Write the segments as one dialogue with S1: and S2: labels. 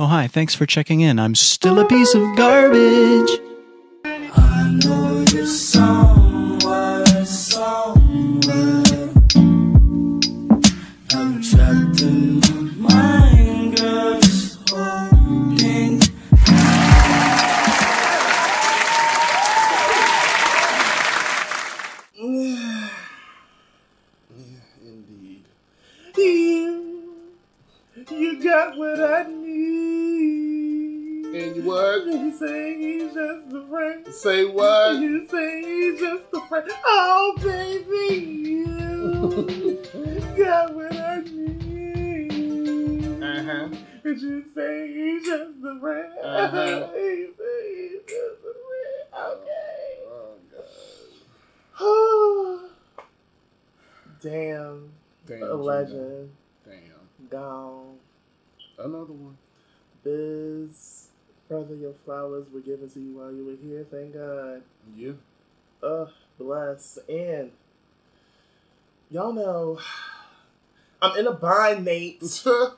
S1: Oh, hi, thanks for checking in. I'm still a piece of garbage.
S2: Say
S3: what?
S2: You say he's just a friend. Oh, baby, you got what I need.
S3: Uh huh.
S2: And you say he's just a friend.
S3: Uh-huh.
S2: you say he's just a friend. Okay.
S3: Oh,
S2: Okay. Damn.
S3: Damn.
S2: A legend.
S3: Damn.
S2: Gone.
S3: Another one.
S2: Biz, brother, your flowers were given to you while you were here. Thank God.
S3: Yeah.
S2: Ugh, bless. And y'all know I'm in a bind, Nate.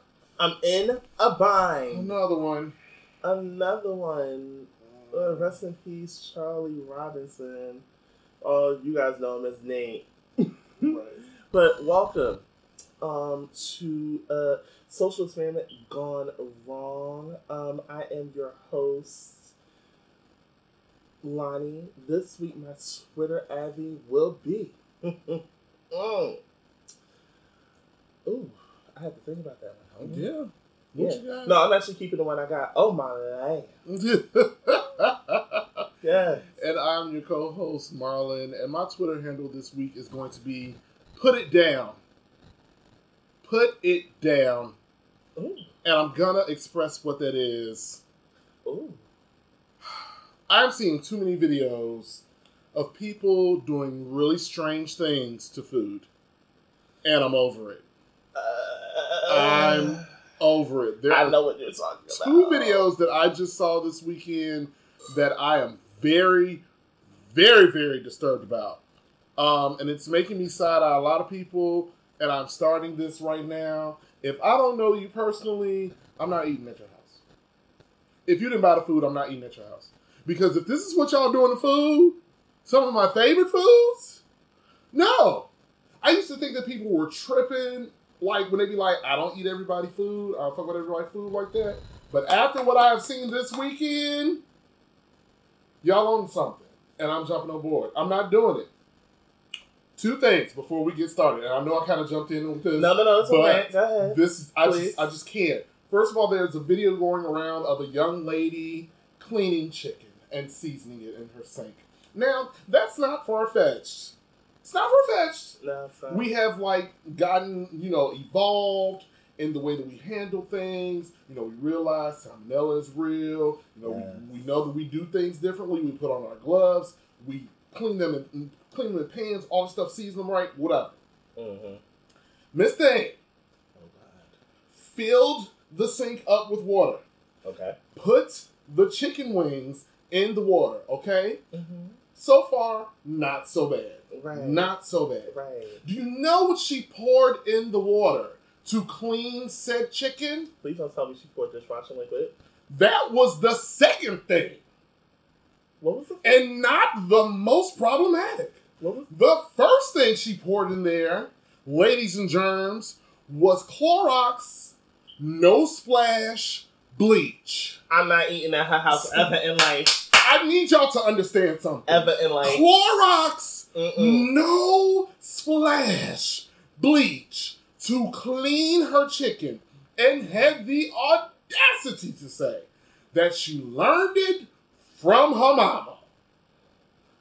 S2: I'm in a bind.
S3: Another one.
S2: Another one. Uh, rest in peace, Charlie Robinson. Oh, you guys know him as Nate.
S3: Right.
S2: But welcome um, to uh, Social Experiment Gone Wrong. Um, I am your host, Lonnie. This week, my Twitter Abby will be. mm. Ooh, I had to think about that one. huh?
S3: Yeah. What
S2: Yeah.
S3: you got?
S2: No, I'm actually keeping the one I got. Oh my land. Yes.
S3: and I'm your co-host Marlon, and my Twitter handle this week is going to be "Put It Down." Put it down,
S2: Ooh.
S3: and I'm gonna express what that is.
S2: Ooh.
S3: I'm seeing too many videos of people doing really strange things to food, and I'm over it. I'm over it. There
S2: I know what you're talking about.
S3: two videos that I just saw this weekend that I am very, very, very disturbed about. Um, and it's making me side eye a lot of people, and I'm starting this right now. If I don't know you personally, I'm not eating at your house. If you didn't buy the food, I'm not eating at your house. Because if this is what y'all doing to food, some of my favorite foods, no. I used to think that people were tripping, like when they be like, I don't eat everybody food, I don't fuck with everybody food like that. But after what I have seen this weekend, y'all own something, and I'm jumping on board. I'm not doing it. Two things before we get started, and I know I kind of jumped in with this.
S2: No, no, no, it's okay. Go ahead.
S3: This is I
S2: Please.
S3: just I just can't. First of all, there's a video going around of a young lady cleaning chicken and seasoning it in her sink. Now, that's not far fetched. It's not far fetched.
S2: No.
S3: We have like gotten, you know, evolved in the way that we handle things. You know, we realize salmonella is real. You know,
S2: Yes.
S3: we, we know that we do things differently. We put on our gloves. We clean them in clean the pans, all the stuff, season them right, whatever.
S2: Mm-hmm.
S3: Miss Thing
S2: Oh God.
S3: filled the sink up with water.
S2: Okay.
S3: Put the chicken wings in the water, okay?
S2: Mm-hmm.
S3: So far, not so bad.
S2: Right.
S3: Not so bad.
S2: right.
S3: Do you know what she poured in the water to clean said chicken?
S2: Please don't tell me she poured dishwashing liquid.
S3: That was the second thing,
S2: What was the?
S3: and not the most problematic. The first thing she poured in there, ladies and germs, was Clorox no splash bleach.
S2: I'm not eating at her house ever in life.
S3: I need y'all to understand something.
S2: Ever in life.
S3: Clorox
S2: Mm-mm.
S3: no splash bleach to clean her chicken and had the audacity to say that she learned it from her mama.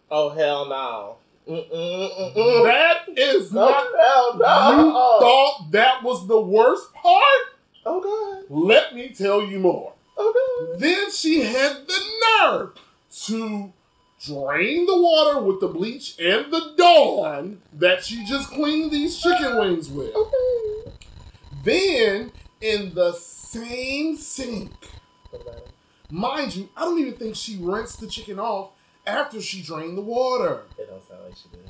S2: Oh hell no. Mm-mm-mm-mm.
S3: That is
S2: No
S3: not.
S2: hell no.
S3: You thought that was the worst part?
S2: Oh God.
S3: Let me tell you more.
S2: Oh God.
S3: Then she had the nerve to drain the water with the bleach and the Dawn that she just cleaned these chicken wings with.
S2: Okay.
S3: Then in the same sink,
S2: What about it?
S3: mind you, I don't even think she rinsed the chicken off after she drained the water.
S2: It don't sound like she did.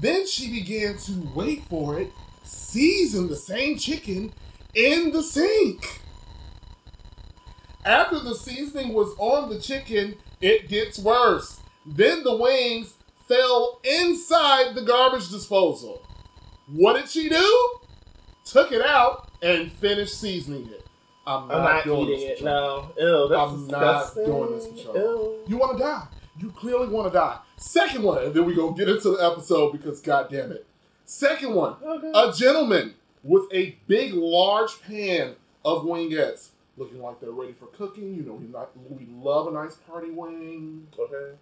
S3: Then she began to wait for it, season the same chicken in the sink. After the seasoning was on the chicken, it gets worse. Then the wings fell inside the garbage disposal. What did she do? Took it out and finished seasoning it. I'm not,
S2: I'm not
S3: doing
S2: eating
S3: this.
S2: it. No. Ew, that's
S3: I'm not
S2: disgusting.
S3: doing this.
S2: Ew.
S3: You want to die. You clearly want to die. Second one, and then we go get into the episode because god damn it. Second one,
S2: Okay.
S3: a gentleman with a big, large pan of wingettes, looking like they're ready for cooking. You know, we, not, we love a nice party wing.
S2: okay.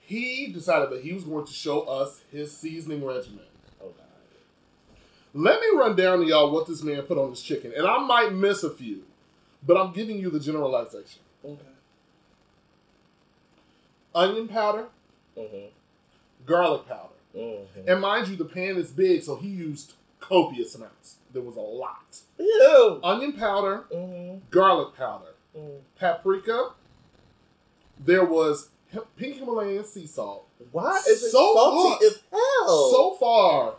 S3: He decided that he was going to show us his seasoning regimen.
S2: Oh god.
S3: Let me run down to y'all what this man put on his chicken, and I might miss a few, but I'm giving you the generalization.
S2: Okay.
S3: Onion powder,
S2: Mhm.
S3: garlic powder.
S2: Mhm.
S3: And mind you, the pan is big, so he used copious amounts. There was a lot.
S2: Ew.
S3: Onion powder,
S2: Mhm.
S3: garlic powder,
S2: Mhm.
S3: paprika. There was pink Himalayan sea salt.
S2: Why is it
S3: So
S2: salty
S3: hot.
S2: as hell?
S3: So far,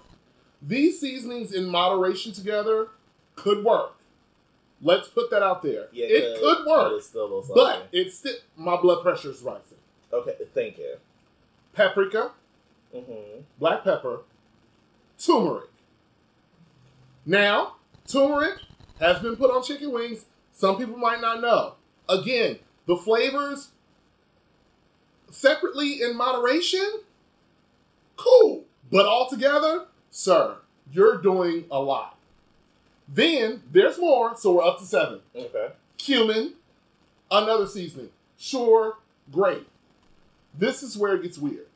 S3: these seasonings in moderation together could work. Let's put that out there.
S2: yeah,
S3: it could
S2: But
S3: work,
S2: it's still a little salty.
S3: but it's still my blood pressure is rising.
S2: Okay. Thank you.
S3: Paprika,
S2: Mm-hmm.
S3: black pepper, turmeric. Now, turmeric has been put on chicken wings. Some people might not know. Again, the flavors separately in moderation, cool. But all together, sir, you're doing a lot. Then there's more, so we're up to seven.
S2: Okay.
S3: Cumin, another seasoning. Sure, great. This is where it gets weird.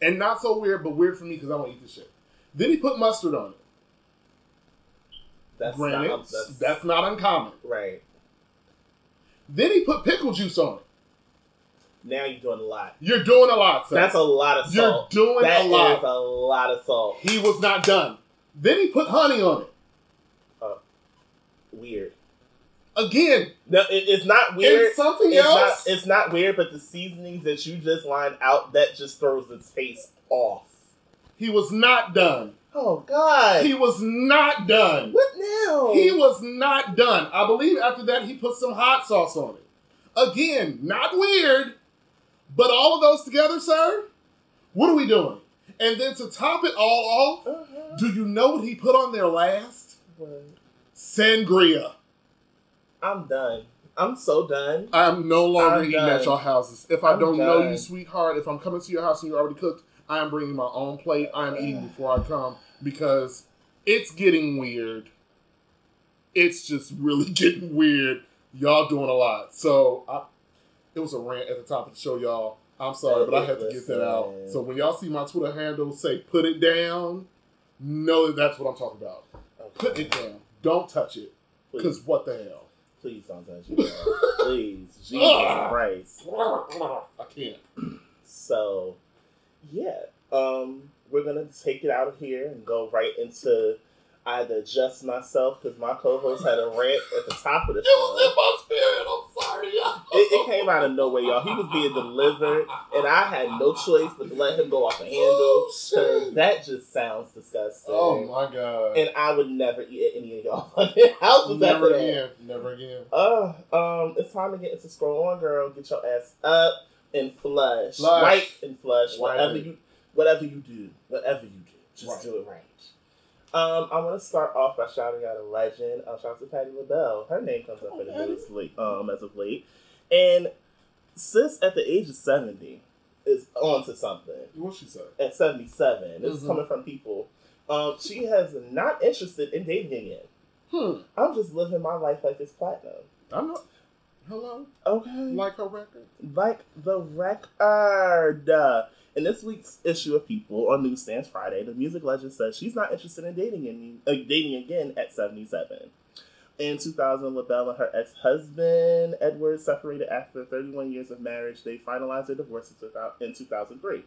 S3: And not so weird, but weird for me because I don't eat this shit. Then he put mustard on it.
S2: That's
S3: Granted,
S2: not.
S3: that's,
S2: That's,
S3: not uncommon.
S2: right.
S3: Then he put pickle juice on it.
S2: Now you're doing a lot.
S3: You're doing a lot, sir.
S2: That's a lot of salt.
S3: You're doing
S2: That
S3: a
S2: is
S3: lot.
S2: a lot of salt.
S3: He was not done. Then he put honey on it. Oh.
S2: Weird.
S3: Again,
S2: No, it, it's not weird.
S3: it's something
S2: it's
S3: else.
S2: not. It's not weird, but the seasonings that you just lined out that just throws the taste off.
S3: he was not done.
S2: Oh God!
S3: He was not done.
S2: what now?
S3: He was not done. I believe after that he put some hot sauce on it. Again, not weird, but all of those together, sir. What are we doing? And then to top it all off,
S2: Uh-huh.
S3: do you know what he put on there last?
S2: What?
S3: Sangria.
S2: I'm done. I'm so done.
S3: I am no longer
S2: I'm
S3: eating
S2: done.
S3: at your houses. If I
S2: I'm
S3: don't know you, sweetheart, if I'm coming to your house and you already cooked, I am bringing my own plate. I am eating before I come because it's getting weird. It's just really getting weird. Y'all doing a lot. So I, it was a rant at the top of the show, y'all. I'm sorry, but I had to get that out. So when y'all see my Twitter handle say "put it down," know that that's what I'm talking about. Put it down. Don't touch it. Because what the hell?
S2: Please don't touch me. please, Jesus Christ.
S3: I can't.
S2: So, yeah, um, we're gonna take it out of here and go right into either adjust myself because my co-host had a rant at the top of the
S3: It was in
S2: show.
S3: my spirit. I'm sorry, y'all.
S2: It, it came out of nowhere, y'all. He was being delivered, and I had no choice but to let him go off the handle.
S3: Oh,
S2: that just sounds disgusting.
S3: Oh my god.
S2: And I would never eat at any of y'all fucking houses
S3: Never again. Never again.
S2: Uh, um, it's time to get into scroll on, girl. Get your ass up and flush,
S3: Flush.
S2: wipe and flush, whatever you, whatever you do, whatever you do, just
S3: Right.
S2: do it right. Um, I want to start off by shouting out a legend. Uh, shout out to Patti LaBelle. Her name comes up in the news late, um, as of late, and sis at the age of seventy is on to something
S3: What she said?
S2: at 77. This is
S3: Mhm.
S2: coming from people. Um, she has not interested in dating again.
S3: Hmm.
S2: I'm just living my life like it's platinum.
S3: I'm not. Hello.
S2: Okay.
S3: Like her record.
S2: like the record. In this week's issue of People on Newsstands Friday, the music legend says she's not interested in dating any, uh, dating again at 77. In 2000, LaBelle and her ex-husband Edward separated after 31 years of marriage. They finalized their divorce in 2000 in 2003.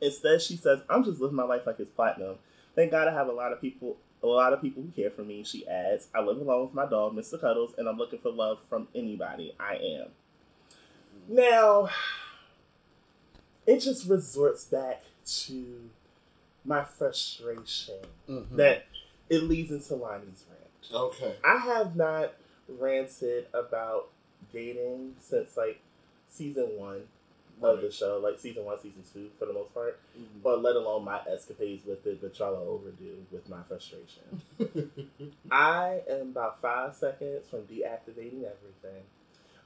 S2: Instead, she says, "I'm just living my life like it's platinum. Thank God I have a lot of people, a lot of people who care for me." She adds, "I live alone with my dog, Mr. Cuddles, and I'm looking for love from anybody. I am." Now, it just resorts back to my frustration
S3: Mhm.
S2: that it leads into Lonnie's rant.
S3: Okay.
S2: I have not ranted about dating since like season one of the show, like season one, season two, for the most part,
S3: Mhm.
S2: but let alone my escapades with it, but y'all are overdue with my frustration. I am about five seconds from deactivating everything.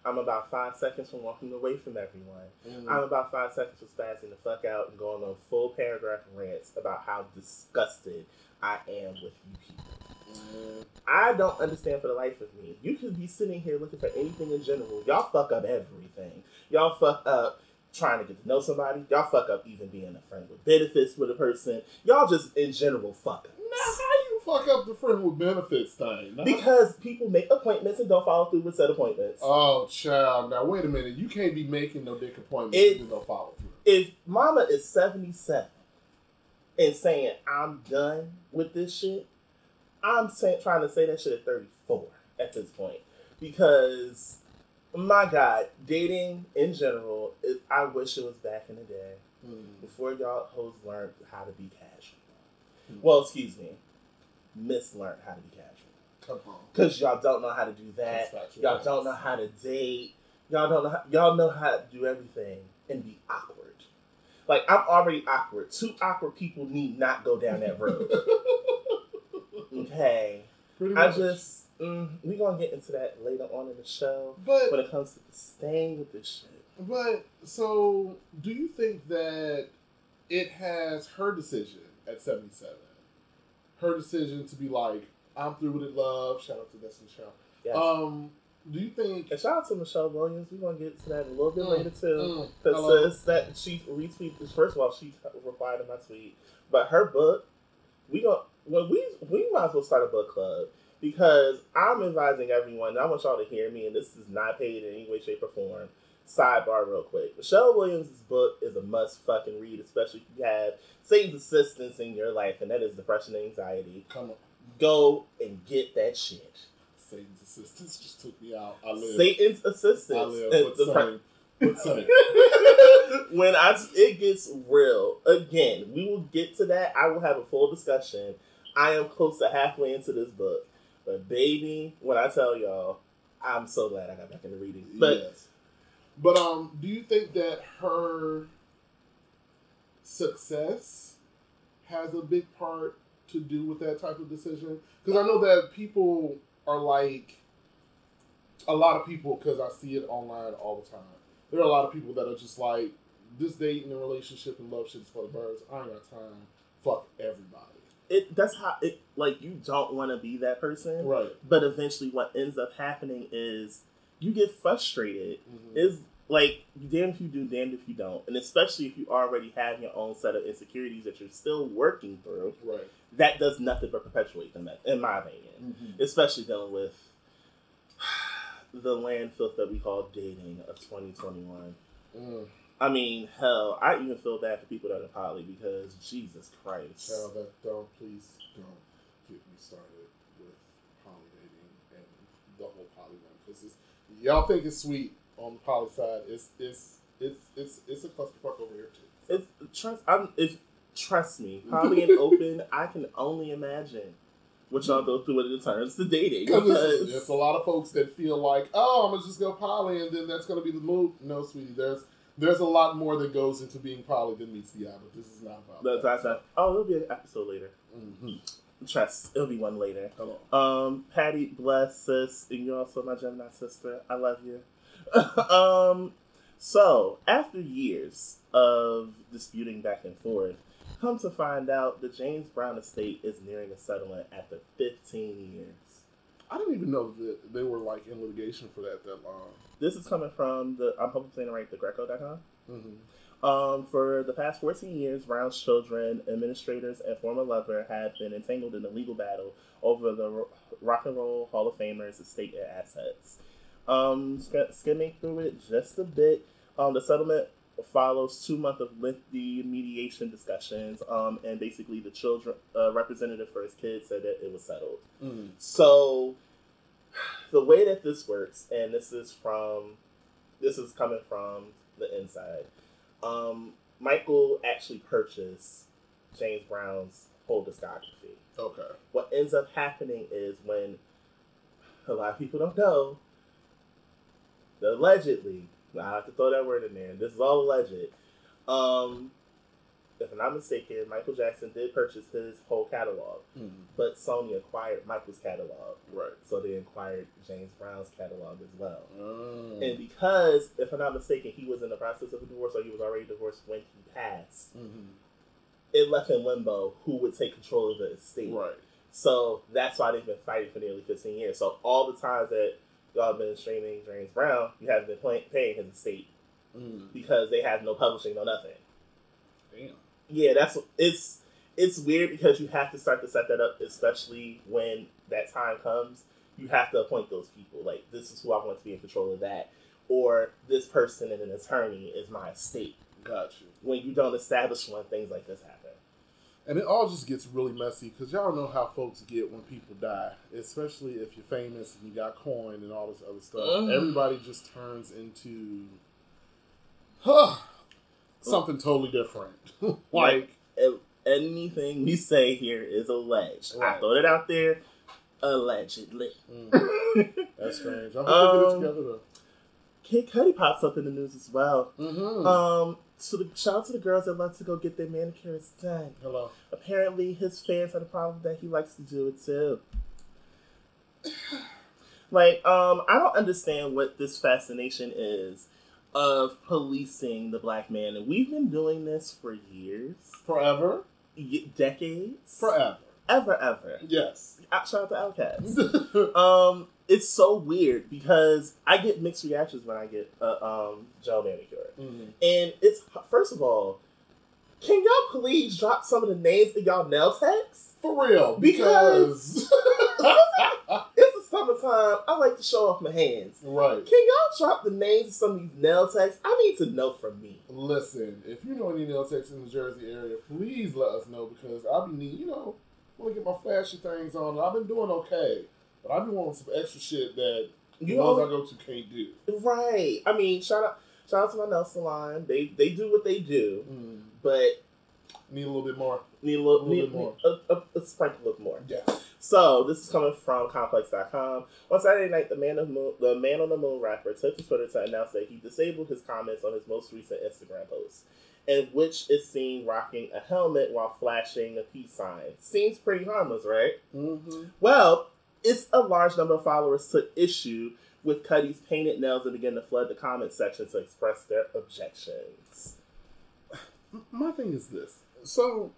S2: I'm about five seconds from walking away from everyone.
S3: Mhm.
S2: I'm about five seconds from spazzing the fuck out and going on full paragraph rants about how disgusted I am with you people.
S3: Mhm.
S2: I don't understand for the life of me. You could be sitting here looking for anything in general. Y'all fuck up everything. Y'all fuck up trying to get to know somebody. Y'all fuck up even being a friend with benefits with a person. Y'all just in general fuck up.
S3: Now, how you fuck up the friend with benefits thing? Now-
S2: Because people make appointments and don't follow through with said appointments.
S3: Oh, child. Now, wait a minute. You can't be making no dick appointments if you don't follow through.
S2: if mama is 77 and saying I'm done with this shit, I'm say, trying to say that shit at 34 at this point. Because, my God, dating in general, is, I wish it was back in the day
S3: Mhm.
S2: before y'all hoes learned how to be casual.
S3: Hmm.
S2: Well, excuse me, mislearned how to be casual.
S3: Come on.
S2: Because y'all don't know how to do that. Y'all don't know how to date. Y'all don't know. How, y'all know how to do everything and be awkward. Like I'm already awkward. Two awkward people need not go down that road. okay.
S3: Pretty
S2: I
S3: much.
S2: just mm, we gonna get into that later on in the show
S3: But
S2: when it comes to staying with this shit.
S3: But so, do you think that it has her decision at seventy-seven? Her decision to be like, "I'm through with it, love." Shout out to Destiny Child.
S2: Yes.
S3: Um, do you think?
S2: and shout out to Michelle Williams. We're gonna get to that a little bit
S3: Mm,
S2: later too.
S3: mm.
S2: Because that she retweeted. First of all, she replied to my tweet, but her book, we go. Well, we we might as well start a book club because I'm advising everyone. I want y'all to hear me, and this is not paid in any way, shape, or form. Sidebar, real quick. Michelle Williams' book is a must fucking read, especially if you have Satan's assistance in your life, and that is depression and anxiety.
S3: Come on,
S2: Go and get that shit.
S3: Satan's assistance just took me out. I live.
S2: Satan's assistance.
S3: I
S2: live.
S3: What's
S2: depre-?
S3: What's
S2: when I it gets real again, we will get to that. I will have a full discussion. I am close to halfway into this book, but baby, when I tell y'all, I'm so glad I got back into reading. But
S3: yes. But um, do you think that her success has a big part to do with that type of decision? Because I know that people are like a lot of people because I see it online all the time. There are a lot of people that are just like this dating and relationship and love shit is for the birds. I ain't got time. Fuck everybody.
S2: it that's how it like you don't want to be that person.
S3: Right.
S2: But eventually, what ends up happening is you get frustrated.
S3: Mhm.
S2: Is like damn if you do, damned if you don't, and especially if you already have your own set of insecurities that you're still working through.
S3: Right.
S2: that does nothing but perpetuate them, in my opinion.
S3: Mhm.
S2: Especially dealing with the landfill that we call dating of 2021.
S3: Mm.
S2: I mean, hell, I even feel bad for people that are poly because Jesus Christ.
S3: Child, that don't please don't get me started with poly dating and the whole poly one because y'all think it's sweet on the poly side. It's it's it's it's it's a clusterfuck over here too.
S2: It's trust. I'm if trust me, poly and open. I can only imagine what y'all go through when it turns to dating.
S3: Because there's, a lot of folks that feel like, oh, I'm gonna just go poly and then that's gonna be the move. No, sweetie, there's there's a lot more that goes into being poly than meets the eye, but this is not about
S2: that's,
S3: that.
S2: that's not, oh, it'll be an episode later.
S3: Mhm.
S2: Trust, it'll be one later.
S3: Hello.
S2: Um, Patti, bless sis, and you're also my Gemini sister. I love you. um, so after years of disputing back and forth, come to find out the James Brown estate is nearing a settlement after 15 years.
S3: I didn't even know that they were like in litigation for that that long.
S2: This is coming from the I'm hoping saying it right, the Grio.com.
S3: Mm-hmm.
S2: Um, for the past 14 years, Brown's children, administrators, and former lover have been entangled in a legal battle over the Ro- Rock and Roll Hall of Famer's estate and assets. Um, sk- skimming through it just a bit, um, the settlement follows two months of lengthy mediation discussions, um, and basically the children uh, representative for his kids said that it was settled.
S3: Mm.
S2: So the way that this works, and this is from this is coming from the inside. Um, Michael actually purchased James Brown's whole discography.
S3: Okay.
S2: What ends up happening is when a lot of people don't know. Allegedly, I have to throw that word in there. This is all alleged. Um, if I'm not mistaken, Michael Jackson did purchase his whole catalog, but Sony acquired Michael's catalog,
S3: Right.
S2: so they acquired James Brown's catalog as well.
S3: Mm.
S2: And because, if I'm not mistaken, he was in the process of a divorce, or he was already divorced when he passed,
S3: Mhm.
S2: it left in limbo who would take control of the estate.
S3: Right.
S2: So that's why they've been fighting for nearly 15 years. So all the times that y'all have been streaming James Brown, you haven't been pay- paying his estate
S3: Mm.
S2: because they have no publishing, no nothing.
S3: Damn.
S2: Yeah, that's it's it's weird because you have to start to set that up, especially when that time comes. You have to appoint those people. Like this is who I want to be in control of that, or this person and an attorney is my estate.
S3: Got you.
S2: When you don't establish one, things like this happen.
S3: And it all just gets really messy because y'all know how folks get when people die, especially if you're famous and you got coin and all this other stuff.
S2: Ugh.
S3: Everybody just turns into huh, something totally different. like,
S2: And anything we say here is alleged. I
S3: Right.
S2: throw it out there, allegedly.
S3: mm, that's strange. I hope they
S2: Um,
S3: get it together though.
S2: Kid Cudi pops up in the news as well.
S3: Mm-hmm.
S2: Um, so the shout out to the girls that love to go get their manicures done.
S3: Hello.
S2: Apparently, his fans had a problem that he likes to do it too. Like, um, I don't understand what this fascination is of policing the black man, and we've been doing this for years,
S3: Forever.
S2: y- decades,
S3: Forever.
S2: ever, ever.
S3: Yes.
S2: Shout out to Outkast. um, it's so weird because I get mixed reactions when I get uh, um gel manicure,
S3: Mhm.
S2: and it's first of all, can y'all please drop some of the names in y'all nail techs?
S3: For real.
S2: Because-
S3: Because.
S2: The summertime. I like to show off my hands.
S3: right.
S2: Can y'all drop the names of some of these nail techs? I need to know from me.
S3: Listen, if you know any nail techs in the Jersey area, please let us know because I'll be need, you know, want to get my flashy things on. I've been doing okay, but I've been wanting some extra shit that the
S2: You
S3: ones
S2: know-
S3: I go to can't do.
S2: Right. I mean, shout out, shout out to my nail salon. They they do what they do,
S3: Mm.
S2: but
S3: Need a little bit more.
S2: need a little,
S3: A little
S2: need,
S3: bit more.
S2: a, a, a sprinkle of more.
S3: Yes.
S2: So this is coming from Complex.com. On Saturday night, the man of moon, the man on the moon rapper took to Twitter to announce that he disabled his comments on his most recent Instagram post, in which is seen rocking a helmet while flashing a peace sign. Seems pretty harmless, right?
S3: Mm-hmm.
S2: Well, it's a large number of followers took issue with Cudi's painted nails and began to flood the comment section to express their objections.
S3: My thing is this. So,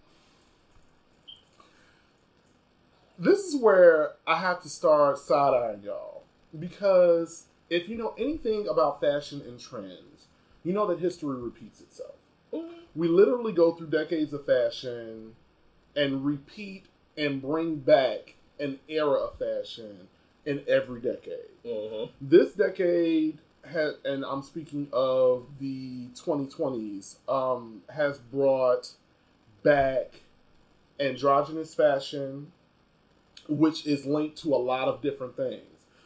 S3: this is where I have to start side eyeing y'all. Because if you know anything about fashion and trends, you know that history repeats itself. We literally go through decades of fashion and repeat and bring back an era of fashion in every decade
S2: Mm-hmm.
S3: this decade had, and I'm speaking of the 2020s, um, has brought back androgynous fashion, which is linked to a lot of different things.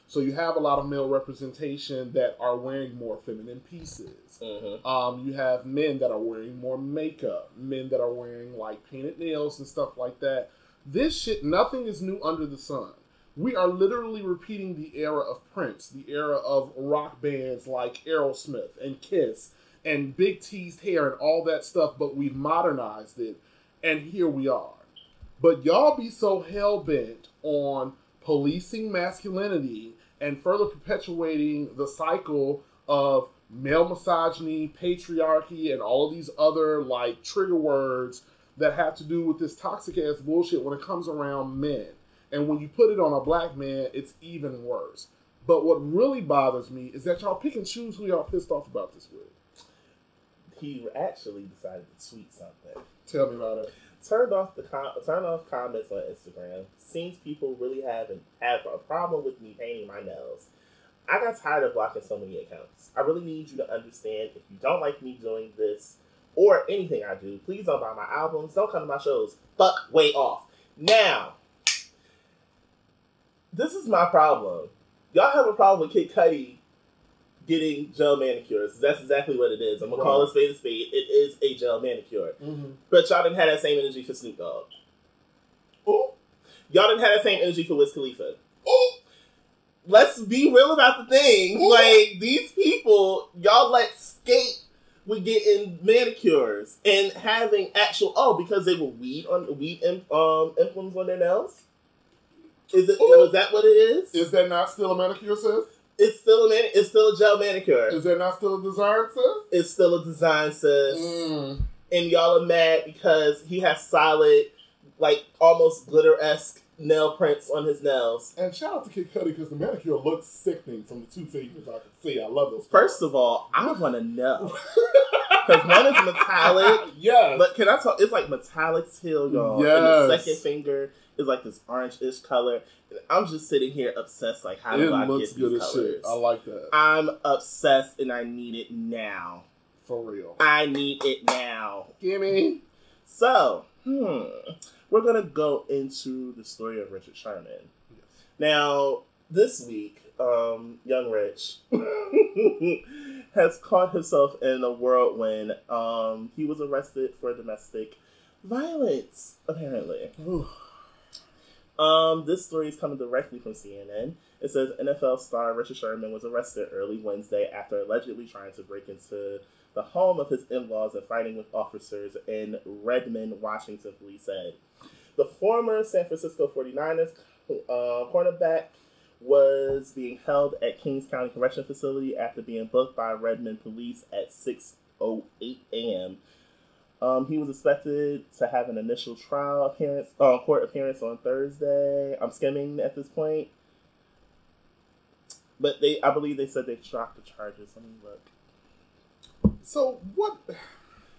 S3: So you have a lot of male representation that are wearing more feminine pieces.
S2: Mm-hmm.
S3: Um, you have men that are wearing more makeup, men that are wearing like painted nails and stuff like that. This shit, nothing is new under the sun. We are literally repeating the era of Prince, the era of rock bands like Aerosmith and Kiss and big teased hair and all that stuff, but we've modernized it, and here we are. But y'all be so hell bent on policing masculinity and further perpetuating the cycle of male misogyny, patriarchy, and all these other like trigger words that have to do with this toxic ass bullshit when it comes around men. And when you put it on a black man, it's even worse. But what really bothers me is that y'all pick and choose who y'all pissed off about this with.
S2: He actually decided to tweet something.
S3: Tell me about it.
S2: Turned off the com- turn off comments on Instagram. Seems people really have an, have a problem with me painting my nails. I got tired of blocking so many accounts. I really need you to understand if you don't like me doing this or anything I do, please don't buy my albums, don't come to my shows. Fuck way off. Now, this is my problem. Y'all have a problem with Kid Cudi getting gel manicures. That's exactly what it is. I'm gonna call it spade a spade. It is a gel manicure. But y'all didn't have that same energy for Snoop Dogg.
S3: Ooh,
S2: Y'all didn't have that same energy for Wiz Khalifa.
S3: ooh.
S2: let's be real about the things. Like these people, y'all let skate with getting manicures and having actual oh because they were weed on weed im- um implements on their nails. Is it was that what it is?
S3: Is that not still a manicure, sis?
S2: It's still a mani- it's still a gel manicure.
S3: Is that not still a design, sis?
S2: It's still a design sis.
S3: Mm.
S2: and y'all are mad because he has solid, like almost glitter esque nail prints on his nails.
S3: And shout out to Kid Cudi because the manicure looks sickening from the two fingers I can see. I love those.
S2: First of all, I want to know because one is metallic,
S3: yes.
S2: but can I talk? It's like metallic teal, y'all. And the second finger is like this orange-ish color. And I'm just sitting here obsessed. Like, how
S3: it
S2: do I get
S3: good
S2: these colors?
S3: shit. I like that.
S2: I'm obsessed, and I need it now.
S3: For real.
S2: I need it now.
S3: Gimme.
S2: So, hmm, we're gonna go into the story of Richard Sherman. Now, this week, um, young Rich has caught himself in a whirlwind. Um, he was arrested for domestic violence, apparently. Um, this story is coming directly from CNN. It says NFL star Richard Sherman was arrested early Wednesday after allegedly trying to break into the home of his in-laws and fighting with officers in Redmond, Washington, police said. The former San Francisco 49ers uh, cornerback was being held at Kings County Correction Facility after being booked by Redmond police at 6.08 a.m. Um, he was expected to have an initial trial appearance, uh, court appearance on Thursday. I'm skimming at this point. But they, I believe they said they dropped the charges. Let me look.
S3: So what?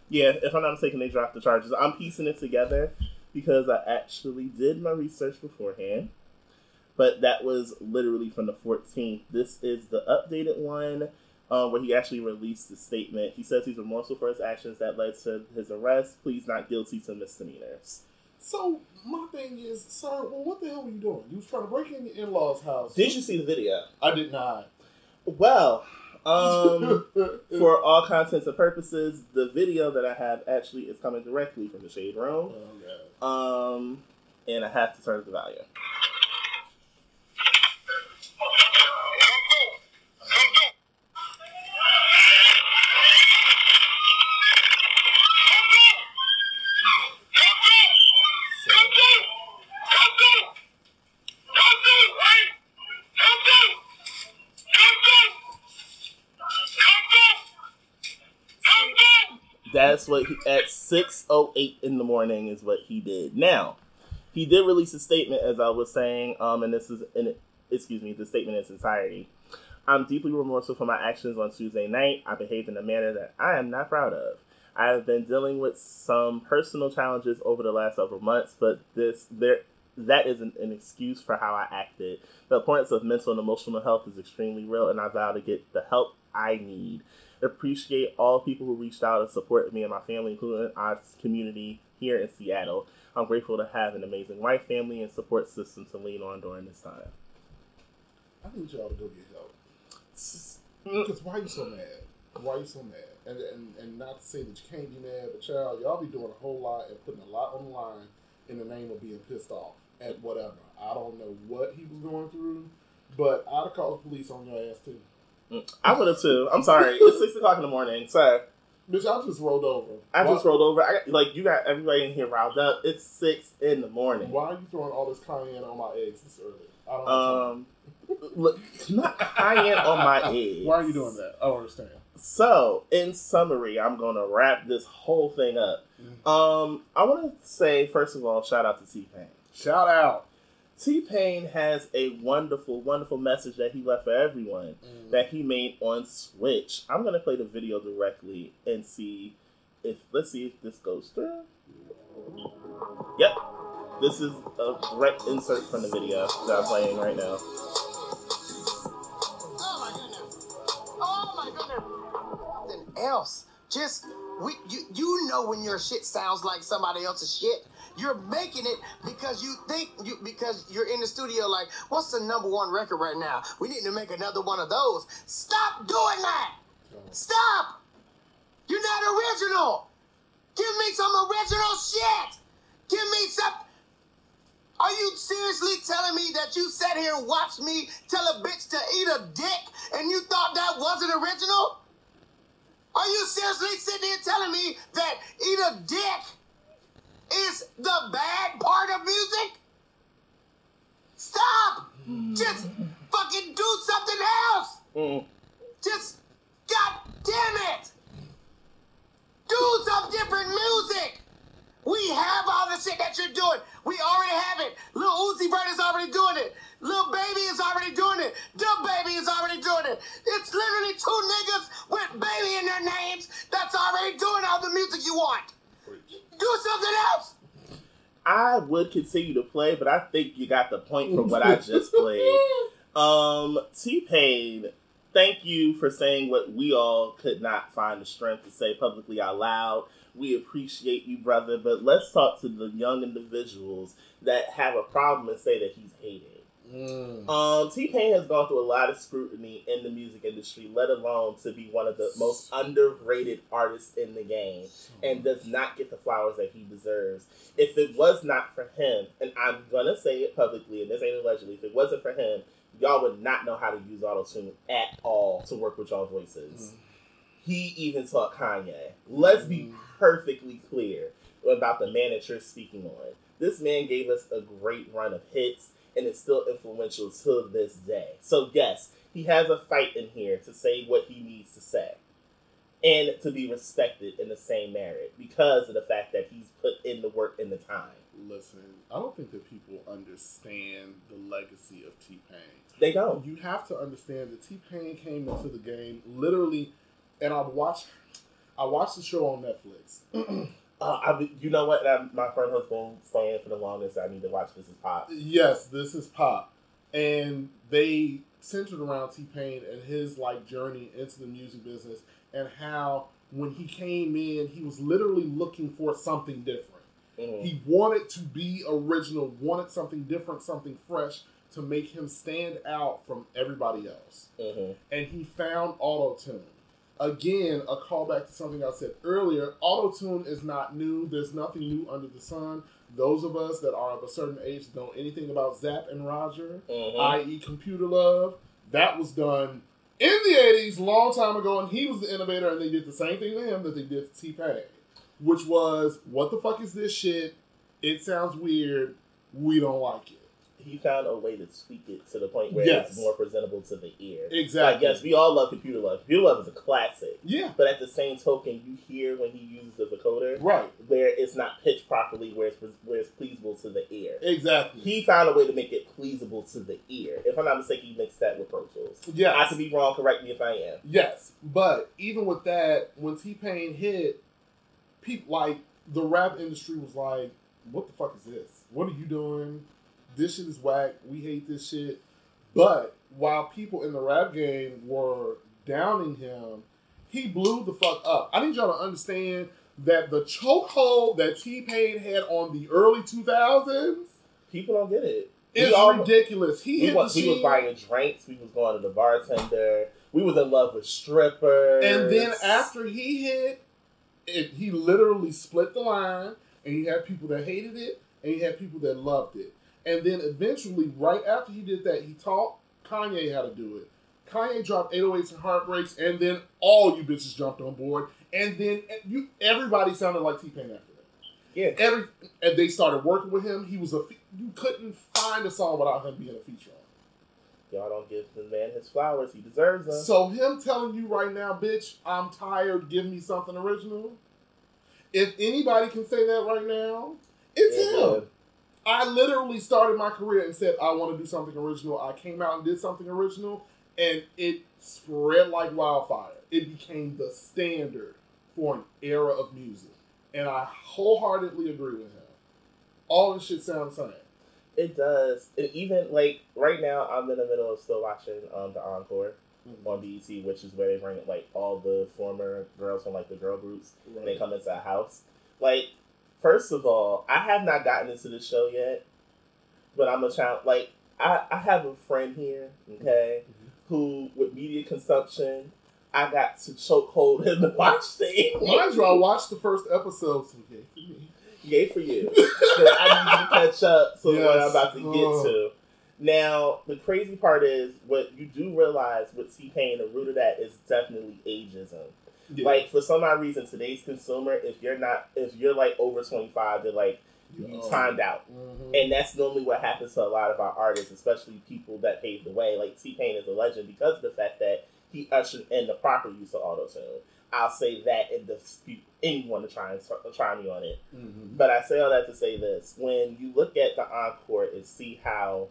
S2: Yeah, if I'm not mistaken, they dropped the charges. I'm piecing it together because I actually did my research beforehand. But that was literally from the 14th. This is the updated one um, where he actually released the statement. He says he's remorseful for his actions that led to his arrest, pleads not guilty to misdemeanors.
S3: So my thing is, sir. Well, what the hell were you doing? You was trying to break in your in-laws' house.
S2: Did you see the video?
S3: I did not.
S2: Well, um, for all contents and purposes, the video that I have actually is coming directly from the Shade Room.
S3: Oh.
S2: Um, and I have to turn up the volume. What he, at six oh eight in the morning is what he did. Now, he did release a statement, as I was saying, um, and this is in excuse me, the statement in its entirety. I'm deeply remorseful for my actions on Tuesday night. I behaved in a manner that I am not proud of. I have been dealing with some personal challenges over the last several months, but this there that isn't an excuse for how I acted. The importance of mental and emotional health is extremely real, and I vow to get the help I need. Appreciate all people who reached out and supported me and my family, including our community here in Seattle. I'm grateful to have an amazing wife, family, and support system to lean on during this time.
S3: I need y'all to go get help. Mm. Because why are you so mad? Why are you so mad? And, and and not to say that you can't be mad, but child, y'all be doing a whole lot and putting a lot on the line in the name of being pissed off at whatever. I don't know what he was going through, but I'd have called the police on your ass too.
S2: I would have too. I'm sorry. It's six o'clock in the morning. Sorry.
S3: Bitch, I just rolled over.
S2: I
S3: why,
S2: just rolled over. I got, like you got everybody in here riled up. It's six in the morning.
S3: Why are you throwing all this cayenne on my eggs this early? I don't understand.
S2: Um, look, not cayenne on my eggs.
S3: Why are you doing that? I don't understand.
S2: So, in summary, I'm gonna wrap this whole thing up. Um, I want to say first of all, shout out to T Pain.
S3: Shout out.
S2: T Pain has a wonderful, wonderful message that he left for everyone mm. that he made on Twitch. I'm gonna play the video directly and see if let's see if this goes through. Yep, this is a direct insert from the video that I'm playing right now.
S4: Oh my goodness. Oh my goodness. Something else. Just we you you know when your shit sounds like somebody else's shit. You're making it because you think you because you're in the studio like, what's the number one record right now? We need to make another one of those. Stop doing that. Stop. You're not original. Give me some original shit. Give me some Are you seriously telling me that you sat here and watched me tell a bitch to eat a dick and you thought that wasn't original? Are you seriously sitting here telling me that eat a dick is the bad part of music? Stop! Just fucking do something else!
S2: Mm.
S4: Just, god damn it! Do some different music! We have all the shit that you're doing. We already have it. Lil Uzi Vert is already doing it. Lil Baby is already doing it. DaBaby is already doing it. It's literally two niggas with baby in their names that's already doing all the music you want. Do something else.
S2: I would continue to play, but I think you got the point from what I just played. Um, T Pain, thank you for saying what we all could not find the strength to say publicly out loud. We appreciate you, brother, but let's talk to the young individuals that have a problem and say that he's hated.
S3: Mm.
S2: Um, T Pain has gone through a lot of scrutiny in the music industry, let alone to be one of the most underrated artists in the game, and does not get the flowers that he deserves. If it was not for him, and I'm gonna say it publicly, and this ain't allegedly, if it wasn't for him, y'all would not know how to use auto tune at all to work with y'all voices. He even taught Kanye. Let's be perfectly clear about the man that you're speaking on. This man gave us a great run of hits and is still influential to this day. So yes, he has a fight in here to say what he needs to say. And to be respected in the same merit because of the fact that he's put in the work and the time.
S3: Listen, I don't think that people understand the legacy of T Pain.
S2: They don't.
S3: You have to understand that T Pain came into the game literally, and I've watched. I watched the show on Netflix.
S2: Uh, I, you know what? i my friend has been saying for the longest. I need to watch This Is Pop.
S3: yes, this is Pop, and they centered around T Pain and his like journey into the music business, and how when he came in, he was literally looking for something different.
S2: Mhm.
S3: He wanted to be original, wanted something different, something fresh to make him stand out from everybody else.
S2: Mhm.
S3: And he found auto tune. Again, a callback to something I said earlier. Auto tune is not new. There's nothing new under the sun. Those of us that are of a certain age know anything about Zapp and Roger,
S2: Mhm.
S3: i.e., Computer Love, that was done in the 80s, long time ago, and he was the innovator, and they did the same thing to him that they did to T Pain, which was, what the fuck is this shit? It sounds weird. We don't like it.
S2: He found a way to tweak it to the point where
S3: Yes.
S2: it's more presentable to the ear.
S3: Exactly.
S2: Like, yes, we all love Computer Love. Computer Love is a classic.
S3: Yeah,
S2: But at the same token, you hear when he uses the vocoder
S3: right.
S2: where it's not pitched properly, where it's where it's pleasable to the ear.
S3: Exactly.
S2: He found a way to make it pleasable to the ear. If I'm not mistaken, he mixed that with Pro Tools.
S3: Yeah.
S2: I could be wrong. Correct me if I am.
S3: Yes, but even with that, when T Pain hit, people like the rap industry was like, "What the fuck is this? What are you doing? This shit is whack. We hate this shit." But while people in the rap game were downing him, he blew the fuck up. I need y'all to understand that the chokehold that T Pain had on the early two thousands
S2: People don't get it.
S3: it.
S2: is all-
S3: ridiculous. He
S2: We
S3: hit
S2: was, we was buying drinks. We was going to the bartender. We was in love with strippers.
S3: And then after he hit, it, he literally split the line, and you had people that hated it, and you had people that loved it. And then eventually, right after he did that, he taught Kanye how to do it. Kanye dropped 808s and Heartbreaks, and then all you bitches jumped on board. And then eh, you, everybody sounded like T Pain after that.
S2: yeah,
S3: Every and they started working with him. He was a you couldn't find a song without him being a feature on.
S2: y'all don't give the man his flowers. He deserves them.
S3: So him telling you right now, bitch, I'm tired. Give me something original. If anybody can say that right now, it's
S2: Yeah,
S3: him. I literally started my career and said I want to do something original. I came out and did something original, and it spread like wildfire. It became the standard for an era of music, and I wholeheartedly agree with him. All this shit sounds the same.
S2: It does. And even like right now, I'm in the middle of still watching um the encore on BET, which is where they bring like all the former girls from like the girl groups and they come into a house. Like, first of all, I have not gotten into the show yet, but I'm a child. Like, I I have a friend here, okay, mm-hmm. who with media consumption. I got to choke hold him to watch things.
S3: Mind you, I watched the first episode. So yeah, for me.
S2: Yay for you. I need to catch up to what I'm about to get to. Now, the crazy part is what you do realize with T Pain, the root of that is definitely ageism.
S3: Yeah.
S2: Like for some odd reason, today's consumer, if you're not, if you're like over 25, they're like you timed out.
S3: Mhm.
S2: And that's normally what happens to a lot of our artists, especially people that paved the way. Like T Pain is a legend because of the fact that he ushered in the proper use of auto tune. I'll say that and dispute anyone to try and try me on it.
S3: Mhm.
S2: But I say all that to say this: when you look at the encore and see how,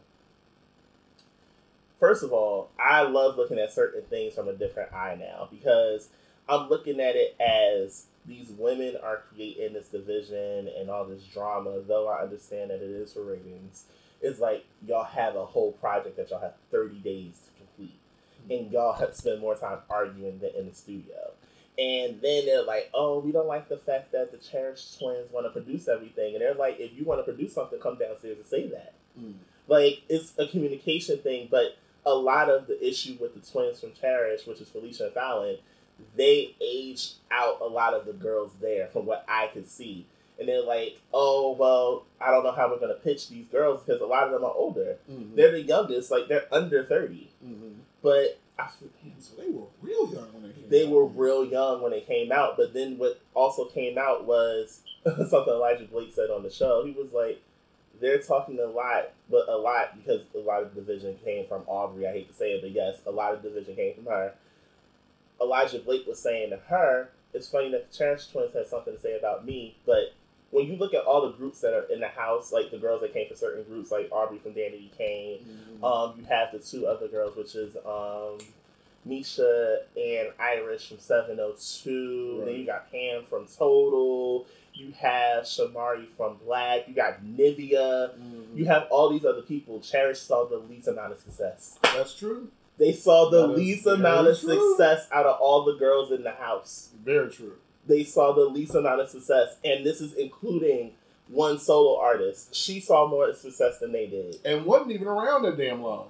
S2: first of all, I love looking at certain things from a different eye now because I'm looking at it as these women are creating this division and all this drama. Though I understand that it is for ratings, it's like y'all have a whole project that y'all have 30 days to complete, and y'all have to spend more time arguing than in the studio. And then they're like, oh, we don't like the fact that the Cherish twins want to produce everything. And they're like, if you want to produce something, come downstairs and say that.
S3: Mm.
S2: Like, it's a communication thing, but a lot of the issue with the twins from Cherish, which is Felisha and Fallon, they aged out a lot of the girls there from what I could see. And they're like, oh, well, I don't know how we're going to pitch these girls because a lot of them are older.
S3: Mhm.
S2: They're the youngest, like, they're under 30.
S3: Mhm.
S2: But I
S3: So they were real young when they came.
S2: they
S3: out.
S2: were real young when they came out, but then what also came out was something Elijah Blake said on the show. He was like, they're talking a lot, but a lot because a lot of division came from Aubrey. I hate to say it, but yes, a lot of division came from her. Elijah Blake was saying to her, it's funny that the Cherish Twins had something to say about me, but when you look at all the groups that are in the house, like the girls that came from certain groups, like Aubrey from Danity Kane,
S3: Mhm.
S2: um, you have the two other girls, which is um, Misha and Irish from 702. Then you got Pam from Total. You have Shamari from Blaque. You got Nivea.
S3: Mhm.
S2: You have all these other people. Cherish saw the least amount of success.
S3: That's true.
S2: They saw the
S3: That
S2: least amount of
S3: true.
S2: success out of all the girls in the house.
S3: Very true.
S2: They saw the least amount of success. And this is including one solo artist. She saw more success than they did.
S3: And wasn't even around that damn long.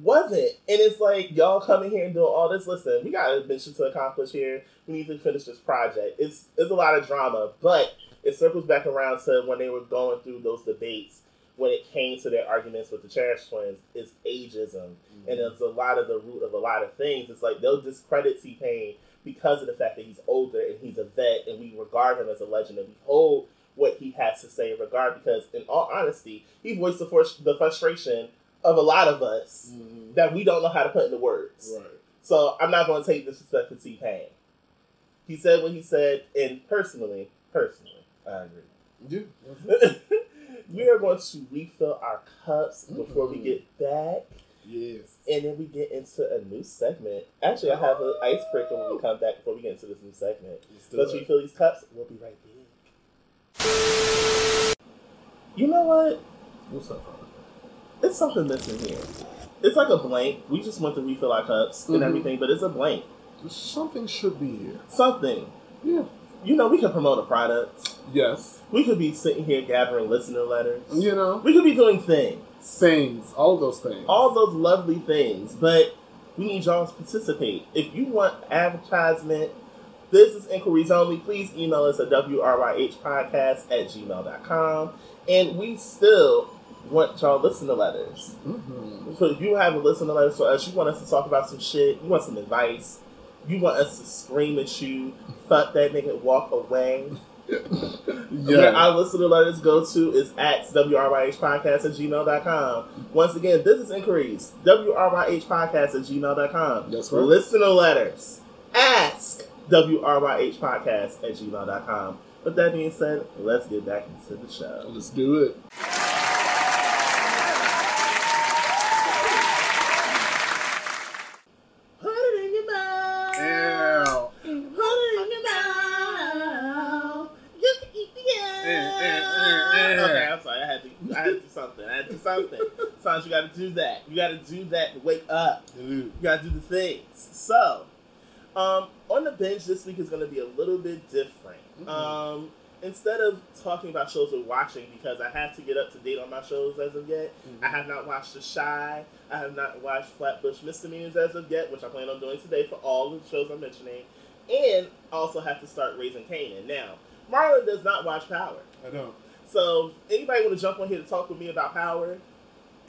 S2: wasn't. And it's like y'all coming here and doing all this. Listen, we got a mission to accomplish here. We need to finish this project. It's it's a lot of drama, but it circles back around to when they were going through those debates when it came to their arguments with the Cherish twins. It's ageism, and it's a lot of the root of a lot of things. It's like they'll discredit T Pain because of the fact that he's older and he's a vet, and we regard him as a legend, and we hold what he has to say in regard. Because, in all honesty, he voiced the, frus- the frustration of a lot of us
S3: Mhm.
S2: that we don't know how to put into words.
S3: Right.
S2: So I'm not going to take disrespect to T Pain. He said what he said, and personally, personally, I agree.
S3: Yeah.
S2: we are going to refill our cups before we
S3: Mhm.
S2: get back,
S3: Yes.
S2: and then we get into a new segment. Actually, I have an icebreaker when we come back before we get into this new segment.
S3: Let's
S2: Let's refill these cups. We'll be right back. You know what?
S3: What's up?
S2: It's something missing here. It's like a blank. We just want to refill our cups and
S3: Mhm.
S2: everything, but it's a blank.
S3: Something should be here.
S2: Something.
S3: Yeah.
S2: You know, we could promote a product.
S3: Yes.
S2: We could be sitting here gathering listener letters.
S3: You know,
S2: We could be doing things.
S3: things, all those things.
S2: All those lovely things. But we need y'all to participate. If you want advertisement, business inquiries only, please email us at wryhpodcast at gmail.com. And we still want y'all listener letters.
S3: hmm
S2: So if you have a listener letter for us, you want us to talk about some shit, you want some advice, you want us to scream at you, fuck that nigga, walk away. Where
S3: Yeah.
S2: our listener letters go to is at wryhpodcast at gmail.com. Once again, business inquiries, wryhpodcast at gmail.com.
S3: That's right.
S2: Listener letters, ask wryhpodcast at gmail.com. With that being said, let's get back into the show.
S3: Let's do it.
S2: Put it in your mouth.
S3: Ow.
S2: Put it in your mouth. You can eat the ass.
S3: Eh, eh, eh, eh.
S2: Okay, I'm sorry. I had to. I had to do something. I had to do something. Sometimes you got to do that. You got to do that to wake up. You got to do the things. So, um, on the bench this week is going to be a little bit different.
S3: Mhm.
S2: Um, instead of talking about shows we're watching, because I have to get up to date on my shows as of yet.
S3: Mm-hmm.
S2: I have not watched The Chi. I have not watched Flatbush Misdemeanors as of yet, which I plan on doing today for all the shows I'm mentioning. And also have to start Raising Kanan. Now, Marlon does not watch Power.
S3: I don't.
S2: So anybody want to jump on here to talk with me about Power?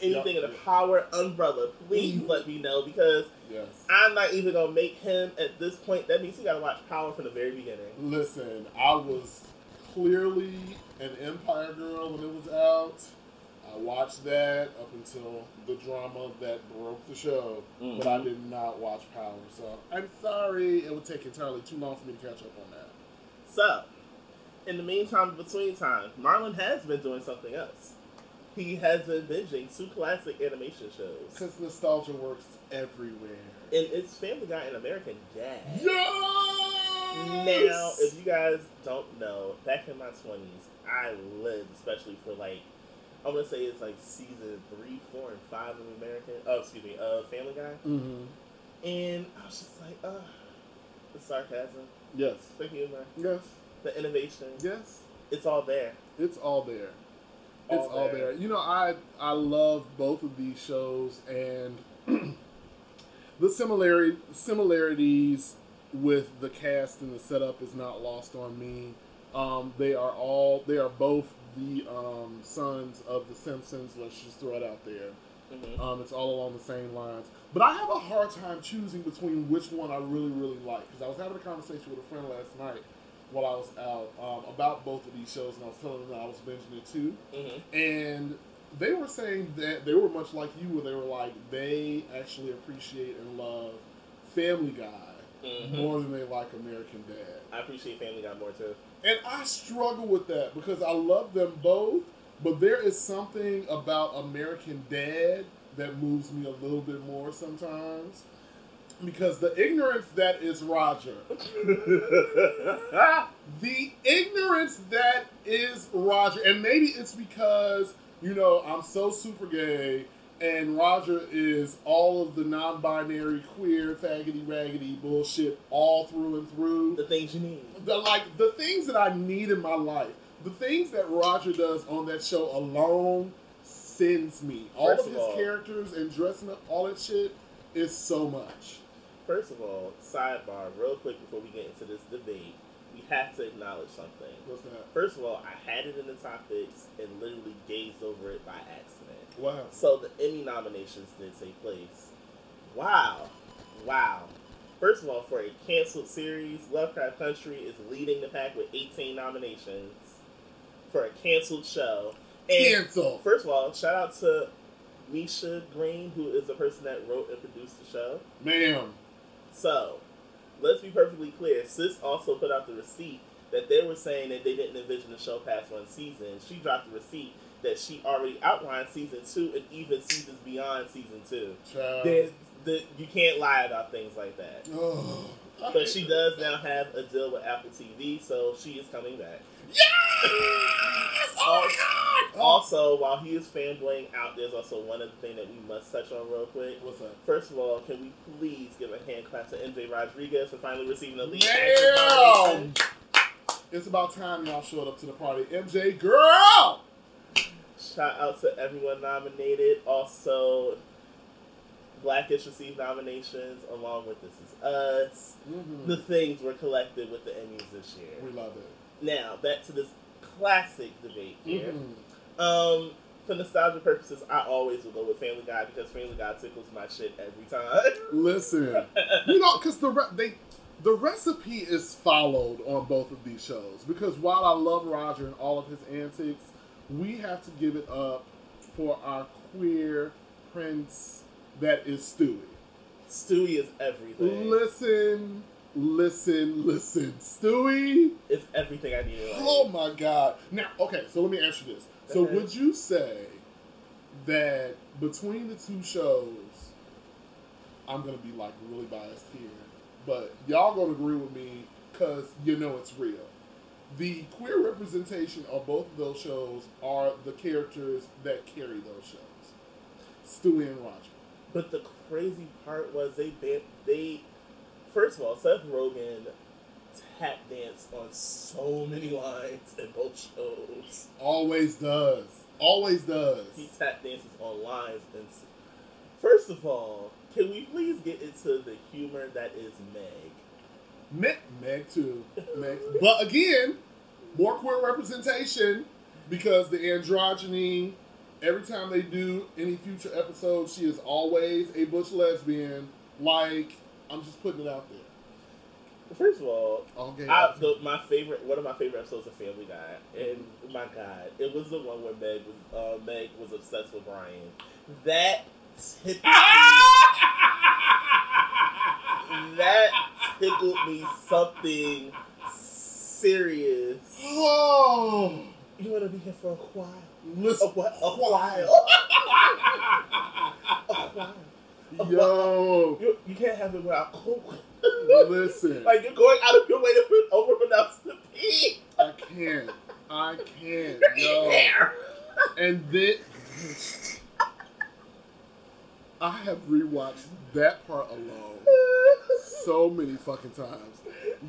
S2: Anything in the Power umbrella, please let me know because
S3: Yes.
S2: I'm not even gonna make him at this point. That means he gotta watch Power from the very beginning.
S3: Listen, I was clearly an Empire girl when it was out. I watched that up until the drama that broke the show, mm. but I did not watch Power. So I'm sorry, it would take entirely too long for me to catch up on that.
S2: So, in the meantime, between time, Marlon has been doing something else. He has been binging two classic animation shows,
S3: Because nostalgia works everywhere.
S2: and it's Family Guy and American Dad.
S3: Yes!
S2: Now, if you guys don't know, back in my twenties, I lived, especially for like, I'm gonna say it's like season three, four, and five of American. Oh, excuse me, uh, Family Guy,
S3: hmm
S2: and I was just like, uh, the sarcasm,
S3: Yes.
S2: the humor,
S3: Yes.
S2: the innovation,
S3: Yes.
S2: it's all there.
S3: It's all there. It's
S2: All
S3: all
S2: there.
S3: You know, I I love both of these shows and the similarity similarities with the cast and the setup is not lost on me. Um, they are all they are both the um, sons of the Simpsons. Let's just throw it out there.
S2: Mhm.
S3: Um, it's all along the same lines. But I have a hard time choosing between which one I really, really like. Because I was having a conversation with a friend last night while I was out um, about both of these shows, and I was telling them that I was binging it too.
S2: Mhm.
S3: And they were saying that they were much like you, where they were like, they actually appreciate and love Family Guy
S2: Mhm.
S3: more than they like American Dad.
S2: I appreciate Family Guy more too.
S3: And I struggle with that because I love them both, but there is something about American Dad that moves me a little bit more sometimes. Because the ignorance that is Roger, the ignorance that is Roger, and maybe it's because, you know, I'm so super gay and Roger is all of the non binary, queer, faggoty, raggedy bullshit all through and through
S2: the things you need.
S3: the like the things that I need in my life, the things that Roger does on that show alone sends me. All
S2: First
S3: of his
S2: all-
S3: characters and dressing up, all that shit is so much.
S2: First of all, sidebar, real quick before we get into this debate, we have to acknowledge something.
S3: What's that?
S2: First of all, I had it in the topics and literally gazed over it by accident.
S3: Wow.
S2: So the Emmy nominations did take place. Wow. Wow. First of all, for a canceled series, Lovecraft Country is leading the pack with 18 nominations for a canceled show. And
S3: Cancel.
S2: first of all, shout out to Misha Green, who is the person that wrote and produced the show.
S3: Ma'am.
S2: So, let's be perfectly clear. Sis also put out the receipt that they were saying that they didn't envision the show past one season. She dropped the receipt that she already outlined season two and even seasons beyond season two. The, you can't lie about things like that. But she does now have a deal with Apple TV, so she is coming back.
S3: Yes! Oh my god!
S2: Also, while he is fanboying out, there's also one other thing that we must touch on real quick.
S3: What's that?
S2: First of all, can we please give a hand clap to MJ Rodriguez for finally receiving a lead
S3: Damn! It's about time y'all showed up to the party. MJ, girl!
S2: Shout out to everyone nominated. Also, Blackish received nominations along with This Is Us.
S3: Mhm.
S2: The things were collected with the Emmys this year.
S3: We love it.
S2: Now, back to this classic debate here.
S3: Mhm.
S2: Um, for nostalgia purposes, I always will go with Family Guy because Family Guy tickles my shit every time.
S3: Listen, you know, because the re- they the recipe is followed on both of these shows. Because while I love Roger and all of his antics, we have to give it up for our queer prince that is Stewie.
S2: Stewie is everything.
S3: Listen, listen, listen, Stewie.
S2: It's everything I need.
S3: Oh my god! Now, okay, so let me ask you this: so
S2: Okay.
S3: would you say that between the two shows, I'm gonna be like really biased here, but y'all gonna agree with me because you know it's real. The queer representation of both of those shows are the characters that carry those shows, Stewie and Roger.
S2: But the crazy part was they they first of all Seth Rogen tap danced on so many lines in both shows.
S3: Always does. Always does.
S2: He tap dances on lines and first of all, can we please get into the humor that is Meg?
S3: Meg, Meg too. Meg. But again, more queer representation because the androgyny. Every time they do any future episodes, she is always a butch lesbian. Like I'm just putting it out there.
S2: First of all,
S3: gay.
S2: I, the, my favorite, one of my favorite episodes of Family Guy, and my God, it was the one where Meg was uh, Meg was obsessed with Brian. That tickled me. that tickled me something serious.
S3: oh,
S2: You want to be here for a while? A what? A while. a while.
S3: Yo,
S2: You, you can't have it without coke.
S3: listen.
S2: Like you're going out of your way to overpronounce the P.
S3: I can't. I can't. Yo. And then I have rewatched that part alone so many fucking times.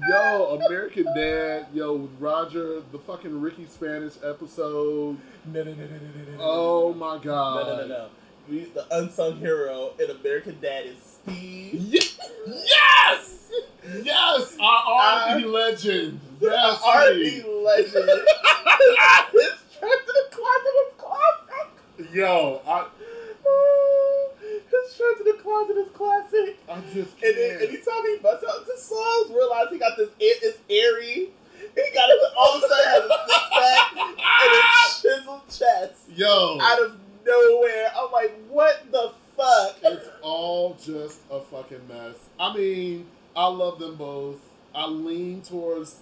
S3: Yo, American Dad, yo, with Roger, the fucking Ricky Spanish episode.
S2: No, no, no, no, no, no, no.
S3: Oh my
S2: No,
S3: god.
S2: no, no, no. We, the unsung hero in American Dad is Steve.
S3: Ye- yes! Yes! Our R&B legend. Yes,
S2: R&B legend. He's trapped in the closet with classic.
S3: Yo, I,
S2: His trapped in the closet is classic.
S3: I just
S2: And then
S3: can't.
S2: anytime he busts out into songs, realize he got this it's airy. He got it all of a sudden has a six pack and a ah! chiseled chest
S3: Yo.
S2: out of nowhere. I'm like, what the fuck?
S3: It's all just a fucking mess. I mean, I love them both. I lean towards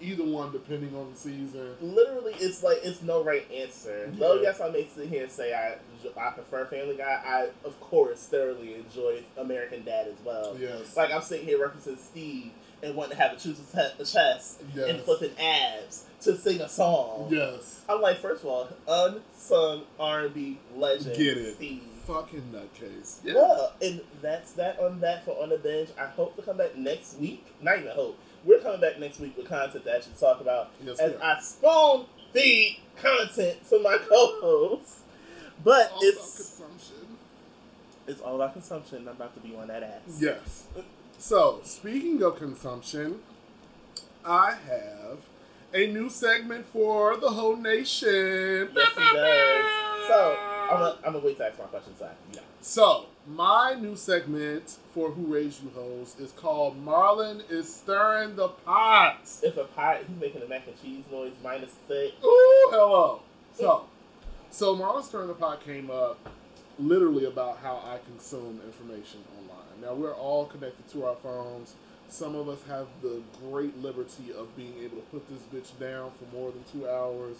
S3: either one depending on the season.
S2: Literally, it's like it's no right answer. Though
S3: Yeah.
S2: yes, I may sit here and say I I prefer Family Guy. I of course thoroughly enjoy American Dad as well.
S3: Yes.
S2: Like I'm sitting here referencing Steve and wanting to have a choose a chest and
S3: Yes.
S2: flipping abs to sing a song.
S3: Yes.
S2: I'm like, first of all, unsung R&B legend,
S3: Get it.
S2: Steve.
S3: Fucking nutcase.
S2: Yeah. and that's that on that for on the bench. I hope to come back next week. Not even hope. We're coming back next week with content that I should talk about
S3: Yes,
S2: as. I spoon feed content to my co-hosts. But
S3: Also
S2: it's
S3: consumption.
S2: it's all about consumption. I'm about to be on that ass.
S3: Yes. So, speaking of consumption, I have a new segment for the whole nation.
S2: Yes, he does. So I'm gonna I'm gonna wait to ask my question so I can yeah.
S3: So, my new segment for Who Raised You Hoes is called Marlon is Stirring the Pot.
S2: If a pot. he's making a mac and cheese noise minus six.
S3: Ooh, hello. So, so Marlon Stirring the Pot came up literally about how I consume information online. Now, we're all connected to our phones. Some of us have the great liberty of being able to put this bitch down for more than two hours,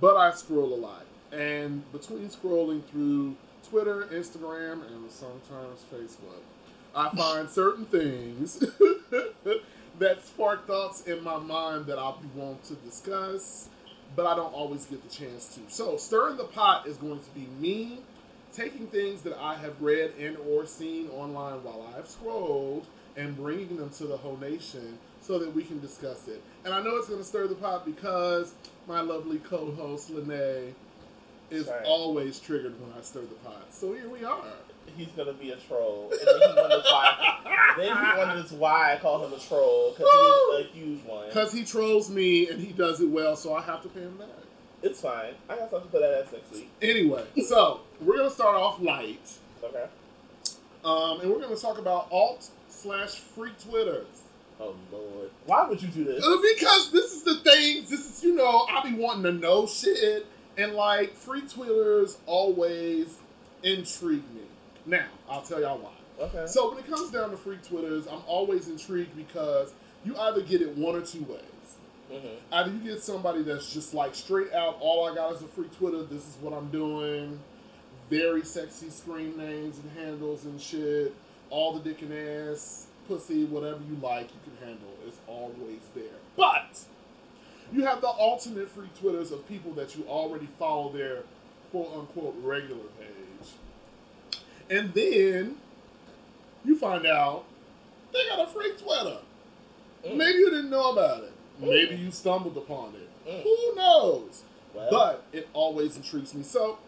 S3: but I scroll a lot. And between scrolling through Twitter, Instagram, and sometimes Facebook, I find certain things that spark thoughts in my mind that I want to discuss, but I don't always get the chance to. So, stirring the pot is going to be me taking things that I have read and or seen online while I've scrolled and bringing them to the whole nation so that we can discuss it. And I know it's going to stir the pot because my lovely co-host Lene is
S2: Right.
S3: always triggered when I stir the pot. So here we are.
S2: He's gonna be a troll, and then he wonders why. then he wonders why I call him a troll because he's a huge one.
S3: Because he trolls me and he does it well, so I have to pay him back.
S2: It's fine. I got something for that ass next week.
S3: Anyway, so we're gonna start off light,
S2: Okay.
S3: um, and we're gonna talk about alt slash freak Twitters.
S2: Oh lord, why would you do this?
S3: Uh, Because this is the things. This is you know I be wanting to know shit, and like freak Twitters always intrigue me. Now I'll tell y'all why.
S2: Okay.
S3: So when it comes down to freak Twitters, I'm always intrigued because you either get it one or two ways.
S2: Hmm
S3: Either you get somebody that's just like straight out, all I got is a free Twitter, this is what I'm doing. Very sexy screen names and handles and shit. All the dick and ass, pussy, whatever you like, you can handle. It's always there. But you have the alternate free Twitters of people that you already follow their quote unquote regular page. And then you find out they got a free Twitter.
S2: Mm.
S3: Maybe you didn't know about it. Maybe you stumbled upon it.
S2: Mm.
S3: Who knows?
S2: Well,
S3: But it always intrigues me. So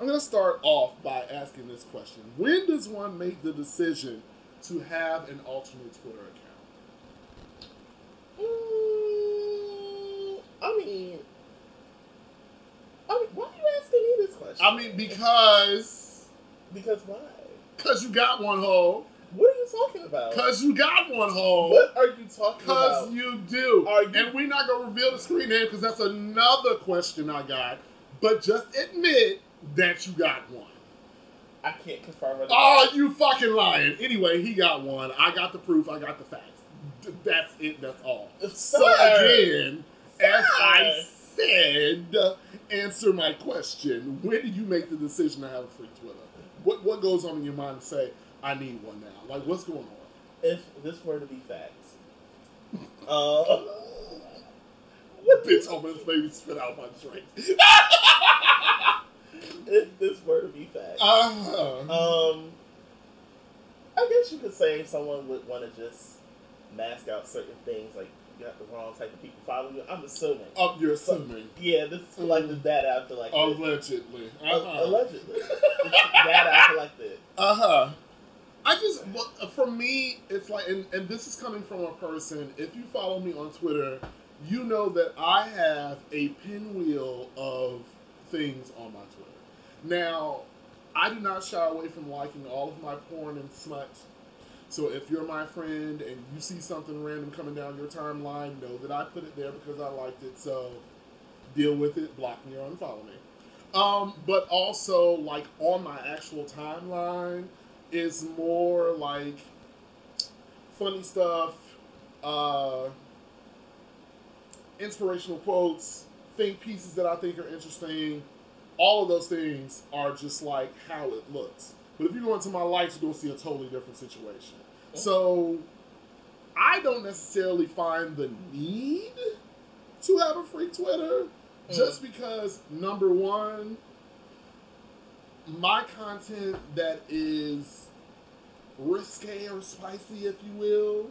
S3: I'm going to start off by asking this question When does one make the decision to have an alternate Twitter account?
S2: mm, I mean, I mean, why are you asking me this question?
S3: I mean, because
S2: because why?
S3: because you got one hole.
S2: What are you talking about?
S3: Because you got one hole.
S2: What are you talking
S3: Because
S2: about?
S3: you do.
S2: Are you-
S3: And we're not going to reveal the screen name because that's another question I got. But just admit that you got one.
S2: I can't confirm it.
S3: Oh, you fucking lying. Anyway, he got one. I got the proof. I got the facts. That's it. That's all. So
S2: Sir.
S3: again, as I
S2: Sir.
S3: said, answer my question. When did you make the decision to have a free Twitter? What what goes on in your mind to say I need one now? Like what's going on?
S2: if this were to be facts, uh,
S3: Bitch, almost made me spit out my drink.
S2: if this were to be facts,
S3: Uh-huh.
S2: um, I guess you could say someone would want to just mask out certain things, like you got the wrong type of people following you. I'm assuming.
S3: oh, you're assuming.
S2: Yeah, this is collective data I like.
S3: Allegedly. Uh-huh.
S2: Allegedly, data I collected.
S3: Uh huh. I just, well, for me, it's like, and, and this is coming from a person. If you follow me on Twitter, you know that I have a pinwheel of things on my Twitter. Now, I do not shy away from liking all of my porn and smut. So if you're my friend and you see something random coming down your timeline, know that I put it there because I liked it. So deal with it, block me or unfollow me. Um, but also like on my actual timeline is more like funny stuff, uh, inspirational quotes, think pieces that I think are interesting. All of those things are just like how it looks. But if you go into my likes, you're gonna see a totally different situation. So I don't necessarily find the need to have a free Twitter just because number one, my content that is risque or spicy, if you will,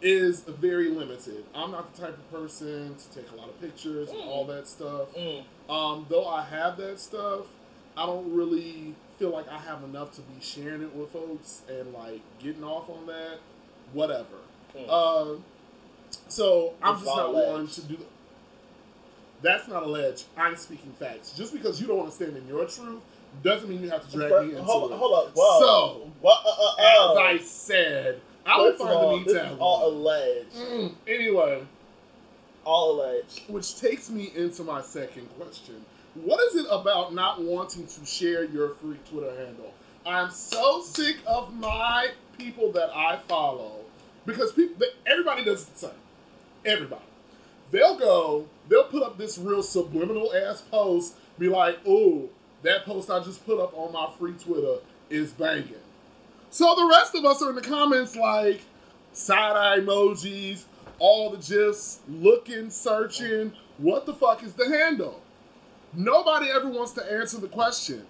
S3: is very limited. I'm not the type of person to take a lot of pictures and all that stuff.
S2: Mm.
S3: Um, though I have that stuff, I don't really feel like I have enough to be sharing it with folks and like getting off on that. Whatever.
S2: Mm.
S3: Uh, so I'm
S2: It's
S3: just not one to do. That's not alleged. I'm speaking facts. Just because you don't want to stand in your truth doesn't mean you have to drag
S2: Fir-
S3: me into
S2: hold,
S3: it.
S2: hold up. Whoa.
S3: So,
S2: what? Uh, uh,
S3: As
S2: uh,
S3: I said, I would
S2: First
S3: find
S2: all,
S3: the
S2: is all alleged.
S3: Mm, Anyway,
S2: All alleged.
S3: which takes me into my second question. What is it about not wanting to share your free Twitter handle? I'm so sick of my people that I follow because people, everybody does the same. Everybody. They'll go, they'll put up this real subliminal ass post, be like, ooh, that post I just put up on my free Twitter is banging. So the rest of us are in the comments like side eye emojis, all the gifs, looking, searching. What the fuck is the handle? Nobody ever wants to answer the question.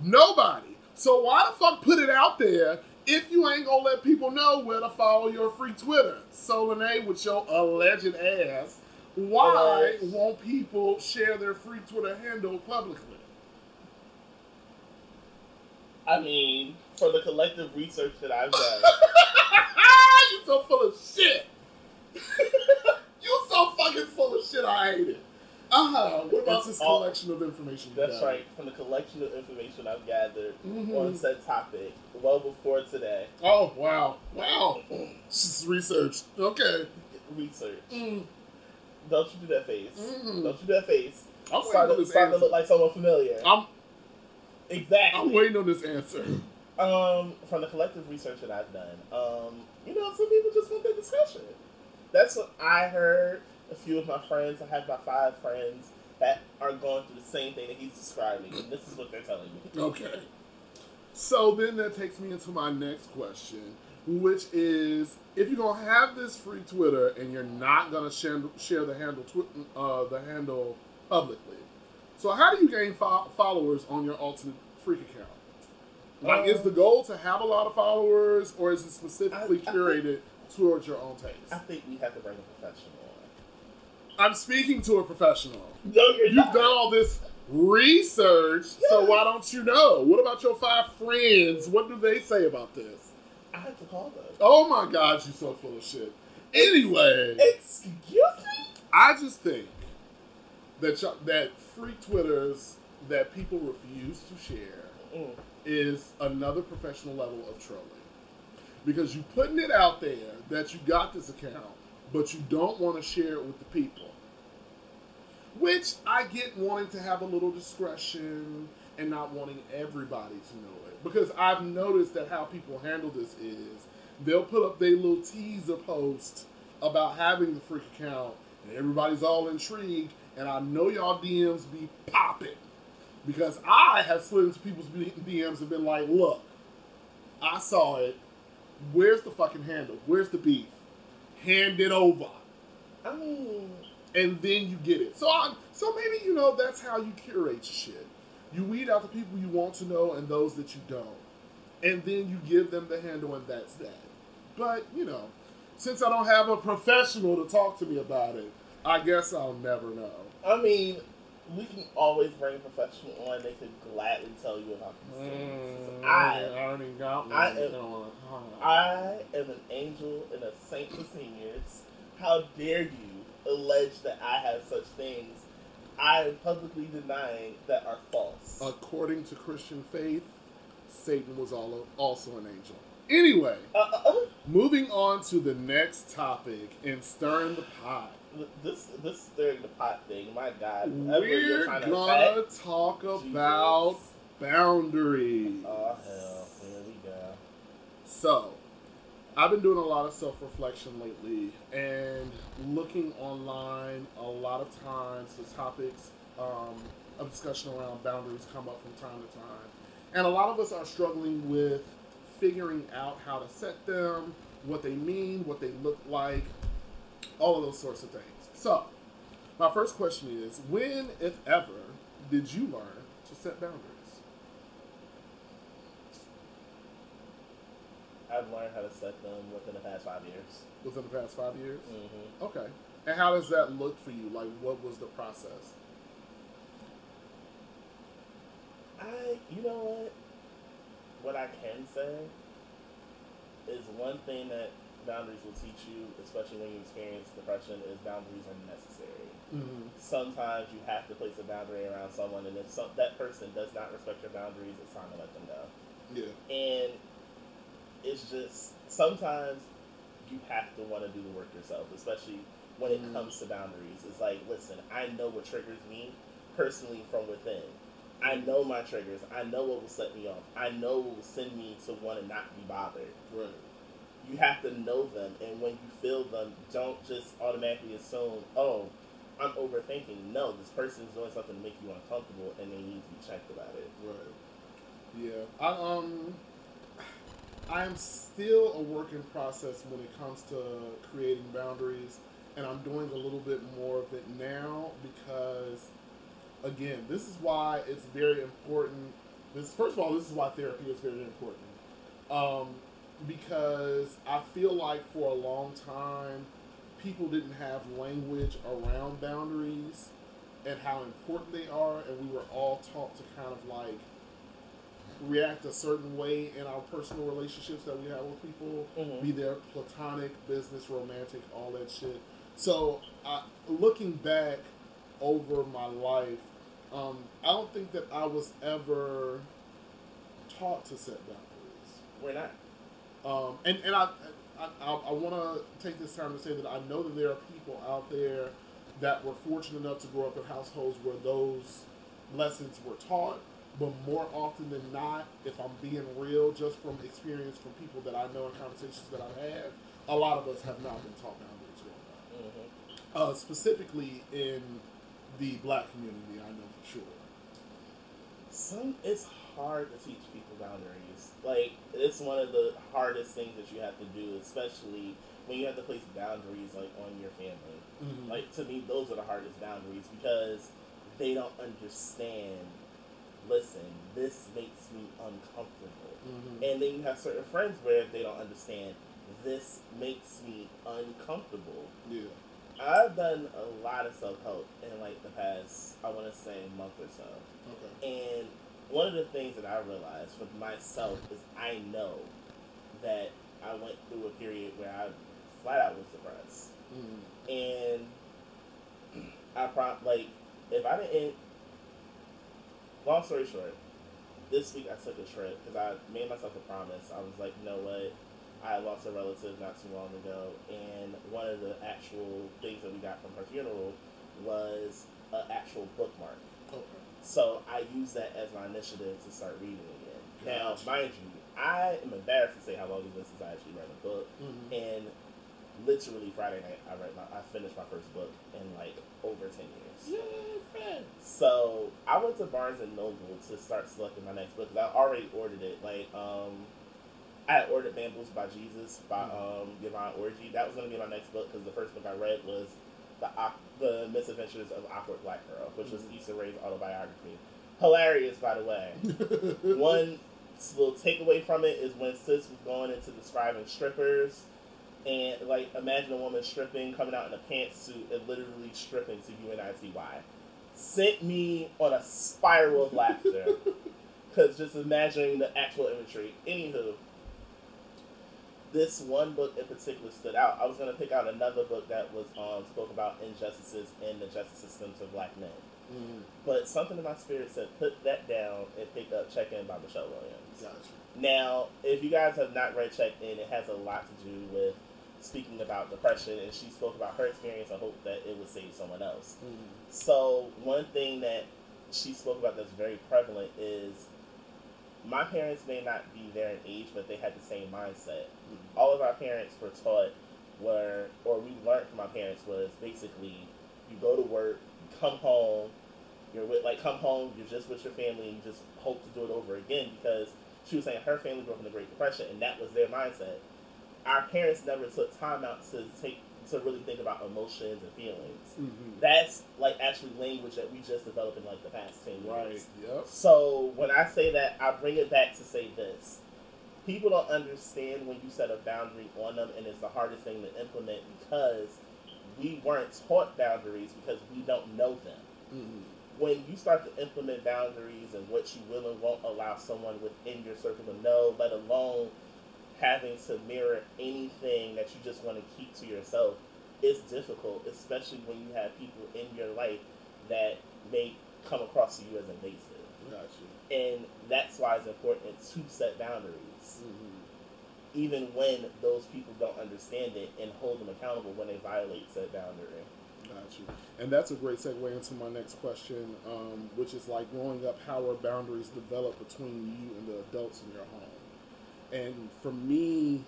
S3: Nobody. So why the fuck put it out there if you ain't gonna let people know where to follow your free Twitter? So Lene, with your alleged ass, why won't people share their free Twitter handle publicly?
S2: I mean, for the collective research that I've done,
S3: you so full of shit. you so fucking full of shit. I hate it. Uh huh. What about
S2: It's
S3: this
S2: all-
S3: collection of information?
S2: that's right, from the collection of information I've gathered
S3: Mhm.
S2: on said topic, well before today,
S3: Oh wow, wow. Just research. Okay.
S2: research.
S3: Mm.
S2: Don't you do that face.
S3: Mhm.
S2: Don't you do that face.
S3: I'm
S2: Starting to, to look like someone familiar.
S3: I'm
S2: exactly.
S3: I'm waiting on this answer.
S2: Um, from the collective research that I've done, um, you know, some people just want that discussion. That's what I heard. A few of my friends, I have my five friends that are going through the same thing that he's describing, and this is what they're telling me.
S3: Okay. So then that takes me into my next question, which is if you're gonna have this free Twitter and you're not gonna share, share the handle twi- uh, the handle publicly, so how do you gain fo- followers on your alternate freak account? Like, is
S2: Um,
S3: the goal to have a lot of followers, or is it specifically
S2: I- I
S3: curated towards your own taste?
S2: I think we have to bring a professional
S3: I'm speaking to a professional.
S2: No, you're
S3: You've
S2: not.
S3: done all this research, so why don't you know? What about your five friends? What do they say about this?
S2: I have to call them.
S3: Oh my god, you're so full of shit. Anyway,
S2: Excuse me?
S3: I just think that y'all- that freak twitters that people refuse to share
S2: Mm.
S3: is another professional level of trolling because you putting it out there that you got this account, but you don't want to share it with the people. Which I get wanting to have a little discretion and not wanting everybody to know it. Because I've noticed that how people handle this is they'll put up their little teaser post about having the freak account and everybody's all intrigued and I know y'all DMs be popping. Because I have slid into people's DMs and been like, look, I saw it. Where's the fucking handle? Where's the beef? Hand it over
S2: I mean,
S3: and then you get it. So I, so maybe you know that's how you curate your shit. You weed out the people you want to know and those that you don't, and then you give them the handle, and that's that. But you know, since I don't have a professional to talk to me about it, I guess I'll never know.
S2: I mean, we can always bring a professional on. They could gladly tell you about these things. I, I
S3: already got
S2: I am- I am an angel and a saint for seniors. How dare you allege that I have such things? I am publicly denying that are false.
S3: According to Christian faith, Satan was all, also an angel. Anyway,
S2: Uh, uh, uh,
S3: moving on to the next topic in stirring the pot.
S2: This this stirring the pot thing. My God,
S3: We're
S2: trying to
S3: gonna
S2: attack,
S3: talk
S2: Jesus.
S3: about boundaries.
S2: Oh hell, here we go.
S3: So, I've been doing a lot of self reflection lately and looking online. A lot of times, the topics um, of discussion around boundaries come up from time to time. And a lot of us are struggling with figuring out how to set them, what they mean, what they look like, all of those sorts of things. So, my first question is when, if ever, did you learn to set boundaries?
S2: I've learned how to set them within the past five years.
S3: Within the past five years?
S2: hmm
S3: Okay. And how does that look for you? Like, what was the process?
S2: I, you know what? What I can say is one thing that boundaries will teach you, especially when you experience depression, is boundaries are necessary.
S3: Mm-hmm.
S2: Sometimes you have to place a boundary around someone, and if some, that person does not respect your boundaries, it's time to let them go.
S3: Yeah.
S2: And it's just sometimes you have to want to do the work yourself, especially when it
S3: Mm.
S2: comes to boundaries. It's like, listen, I know what triggers me personally from within. I know my triggers. I know what will set me off. I know what will send me to want to not be bothered.
S3: Right.
S2: You have to know them, and when you feel them, don't just automatically assume, oh, I'm overthinking. No, this person is doing something to make you uncomfortable, and they need to be checked about it.
S3: Right. Yeah. I um. I am still a work in process when it comes to creating boundaries, and I'm doing a little bit more of it now because, again, this is why it's very important. This first of all, this is why therapy is very important. Um, because I feel like for a long time, people didn't have language around boundaries and how important they are, and we were all taught to kind of like react a certain way in our personal relationships that we have with people,
S2: Mhm.
S3: be they platonic, business, romantic, all that shit. So, looking back over my life, um, I don't think that I was ever taught to set boundaries.
S2: We're not.
S3: Um, and and I I, I, I want to take this time to say that I know that there are people out there that were fortunate enough to grow up in households where those lessons were taught. But more often than not, if I'm being real, just from experience from people that I know and conversations that I've had, a lot of us have not been taught boundaries growing up.
S2: hmm
S3: Uh, specifically in the black community, I know for sure.
S2: Some it's hard to teach people boundaries. Like it's one of the hardest things that you have to do, especially when you have to place boundaries like on your family.
S3: Mm-hmm.
S2: Like to me, those are the hardest boundaries because they don't understand. Listen, this makes me uncomfortable.
S3: Mhm.
S2: And then you have certain friends where they don't understand. This makes me uncomfortable.
S3: yeah.
S2: I've done a lot of self help in like the past, I want to say, month or so.
S3: Okay.
S2: And one of the things that I realized with myself is I know that I went through a period where I flat out was depressed.
S3: Mhm.
S2: And I pro- like if I didn't, long story short, this week I took a trip because I made myself a promise. I was like, you know what? I lost a relative not too long ago, and one of the actual things that we got from her funeral was an actual bookmark.
S3: Okay.
S2: So I use that as my initiative to start reading again. Now, mind you, I am embarrassed to say how long it's been since I actually read a book,
S3: Mhm.
S2: and literally Friday night I read my I finished my first book in like over ten years. So I went to Barnes and Noble to start selecting my next book because I already ordered it. Like um, I had ordered Bamboozled by Jesus by um Yvonne Orji. That was gonna be my next book because the first book I read was the the Misadventures of Awkward Black Girl, which was Issa Rae's autobiography. Hilarious, by the way. One little takeaway from it is when Sis was going into describing strippers, and like imagine a woman stripping, coming out in a pantsuit, and literally stripping to U N I T Y. Sent me on a spiral of laughter. Because just imagining the actual imagery. Anywho, this one book in particular stood out. I was going to pick out another book that was um, spoke about injustices in the justice systems of black men.
S3: Mhm.
S2: But something in my spirit said, put that down and pick up Checking In by Michelle Williams.
S3: Gotcha.
S2: Now, if you guys have not read Checking In, it has a lot to do with speaking about depression, and she spoke about her experience and hope that it would save someone else.
S3: Mhm.
S2: So, one thing that she spoke about that's very prevalent is my parents may not be there in age, but they had the same mindset. All of our parents were taught, were or we learned from our parents was basically you go to work, come home, you're with like come home, you're just with your family, and you just hope to do it over again because she was saying her family grew up in the Great Depression, and that was their mindset. Our parents never took time out to take to really think about emotions and feelings
S3: Mhm.
S2: that's like actually language that we just developed in like the past 10 years.
S3: Right. Yep.
S2: So when I say that, I bring it back to say this. People don't understand when you set a boundary on them, and it's the hardest thing to implement because we weren't taught boundaries because we don't know them.
S3: Mhm.
S2: When you start to implement boundaries and what you will and won't allow someone within your circle to know, let alone having to mirror anything that you just want to keep to yourself, is difficult, especially when you have people in your life that may come across to you as invasive.
S3: Gotcha.
S2: And that's why it's important to set boundaries,
S3: Mhm.
S2: even when those people don't understand it, and hold them accountable when they violate said boundary.
S3: Got you. And that's a great segue into my next question, um, which is like growing up, how are boundaries developed between you and the adults in your home? And for me,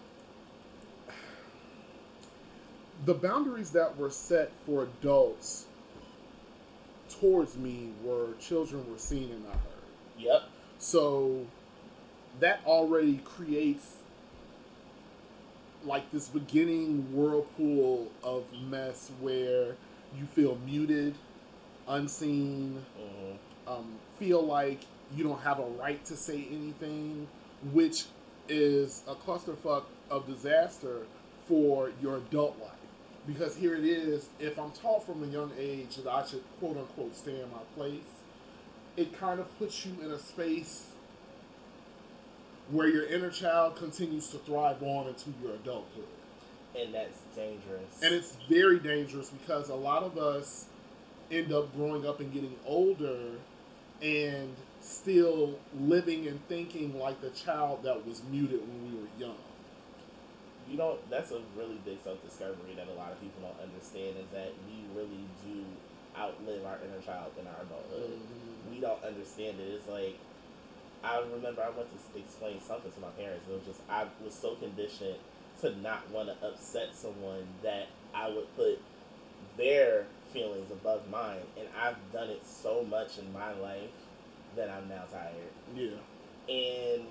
S3: the boundaries that were set for adults towards me were children were seen and not heard.
S2: Yep.
S3: So that already creates like this beginning whirlpool of mess where you feel muted, unseen,
S2: hmm
S3: um, feel like you don't have a right to say anything, which is a clusterfuck of disaster for your adult life. Because here it is, if I'm taught from a young age that I should quote unquote stay in my place, it kind of puts you in a space where your inner child continues to thrive on into your adulthood.
S2: And that's dangerous.
S3: And it's very dangerous because a lot of us end up growing up and getting older and still living and thinking like the child that was muted when we were young.
S2: you don't that's a really big self-discovery that a lot of people don't understand is that we really do outlive our inner child in our adulthood. Mm-hmm. We don't understand it. It's like i remember i went to explain something to my parents. It was just i was so conditioned to not want to upset someone that i would put their feelings above mine. And i've done it so much in my life that i'm now tired
S3: Yeah.
S2: and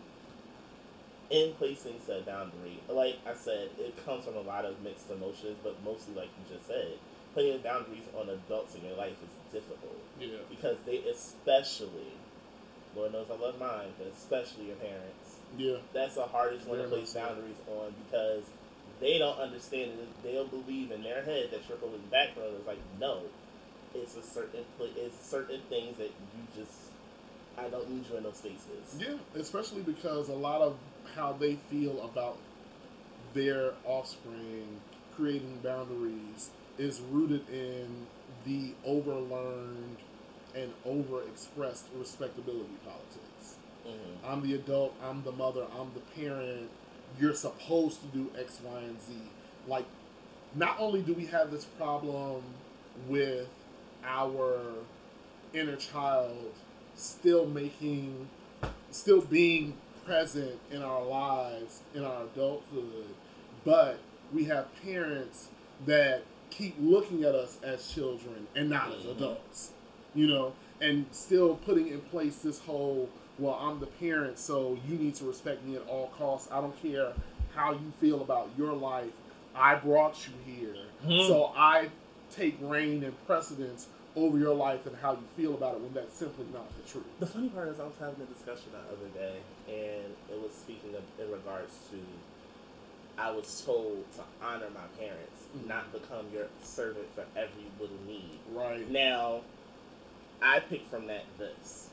S2: in placing said boundary, like I said, it comes from a lot of mixed emotions, but mostly, like you just said, putting boundaries on adults in your life is difficult
S3: Yeah.
S2: because they, especially, Lord knows I love mine, but especially your parents,
S3: Yeah.
S2: that's the hardest one to place
S3: so.
S2: boundaries on because they don't understand it. They'll believe in their head that you're holding back from It's like, no, it's a certain it's certain things that you just, I don't need you in those spaces.
S3: Yeah. Especially because a lot of how they feel about their offspring creating boundaries is rooted in the overlearned and overexpressed respectability politics.
S2: Mhm.
S3: I'm the adult, I'm the mother, I'm the parent. You're supposed to do X, Y, and Z. Like, not only do we have this problem with our inner child still making, still being present in our lives, in our adulthood, but we have parents that keep looking at us as children and not as
S2: Mhm.
S3: adults, you know, and still putting in place this whole, well, I'm the parent, so you need to respect me at all costs. I don't care how you feel about your life. I brought you here,
S2: Mhm.
S3: so I take reign and precedence over your life and how you feel about it when that's simply not the truth.
S2: The funny part is, I was having a discussion the other day, and it was speaking of in regards to I was told to honor my parents,
S3: Mhm.
S2: not become your servant for every little need.
S3: Right.
S2: Now, I pick from that this.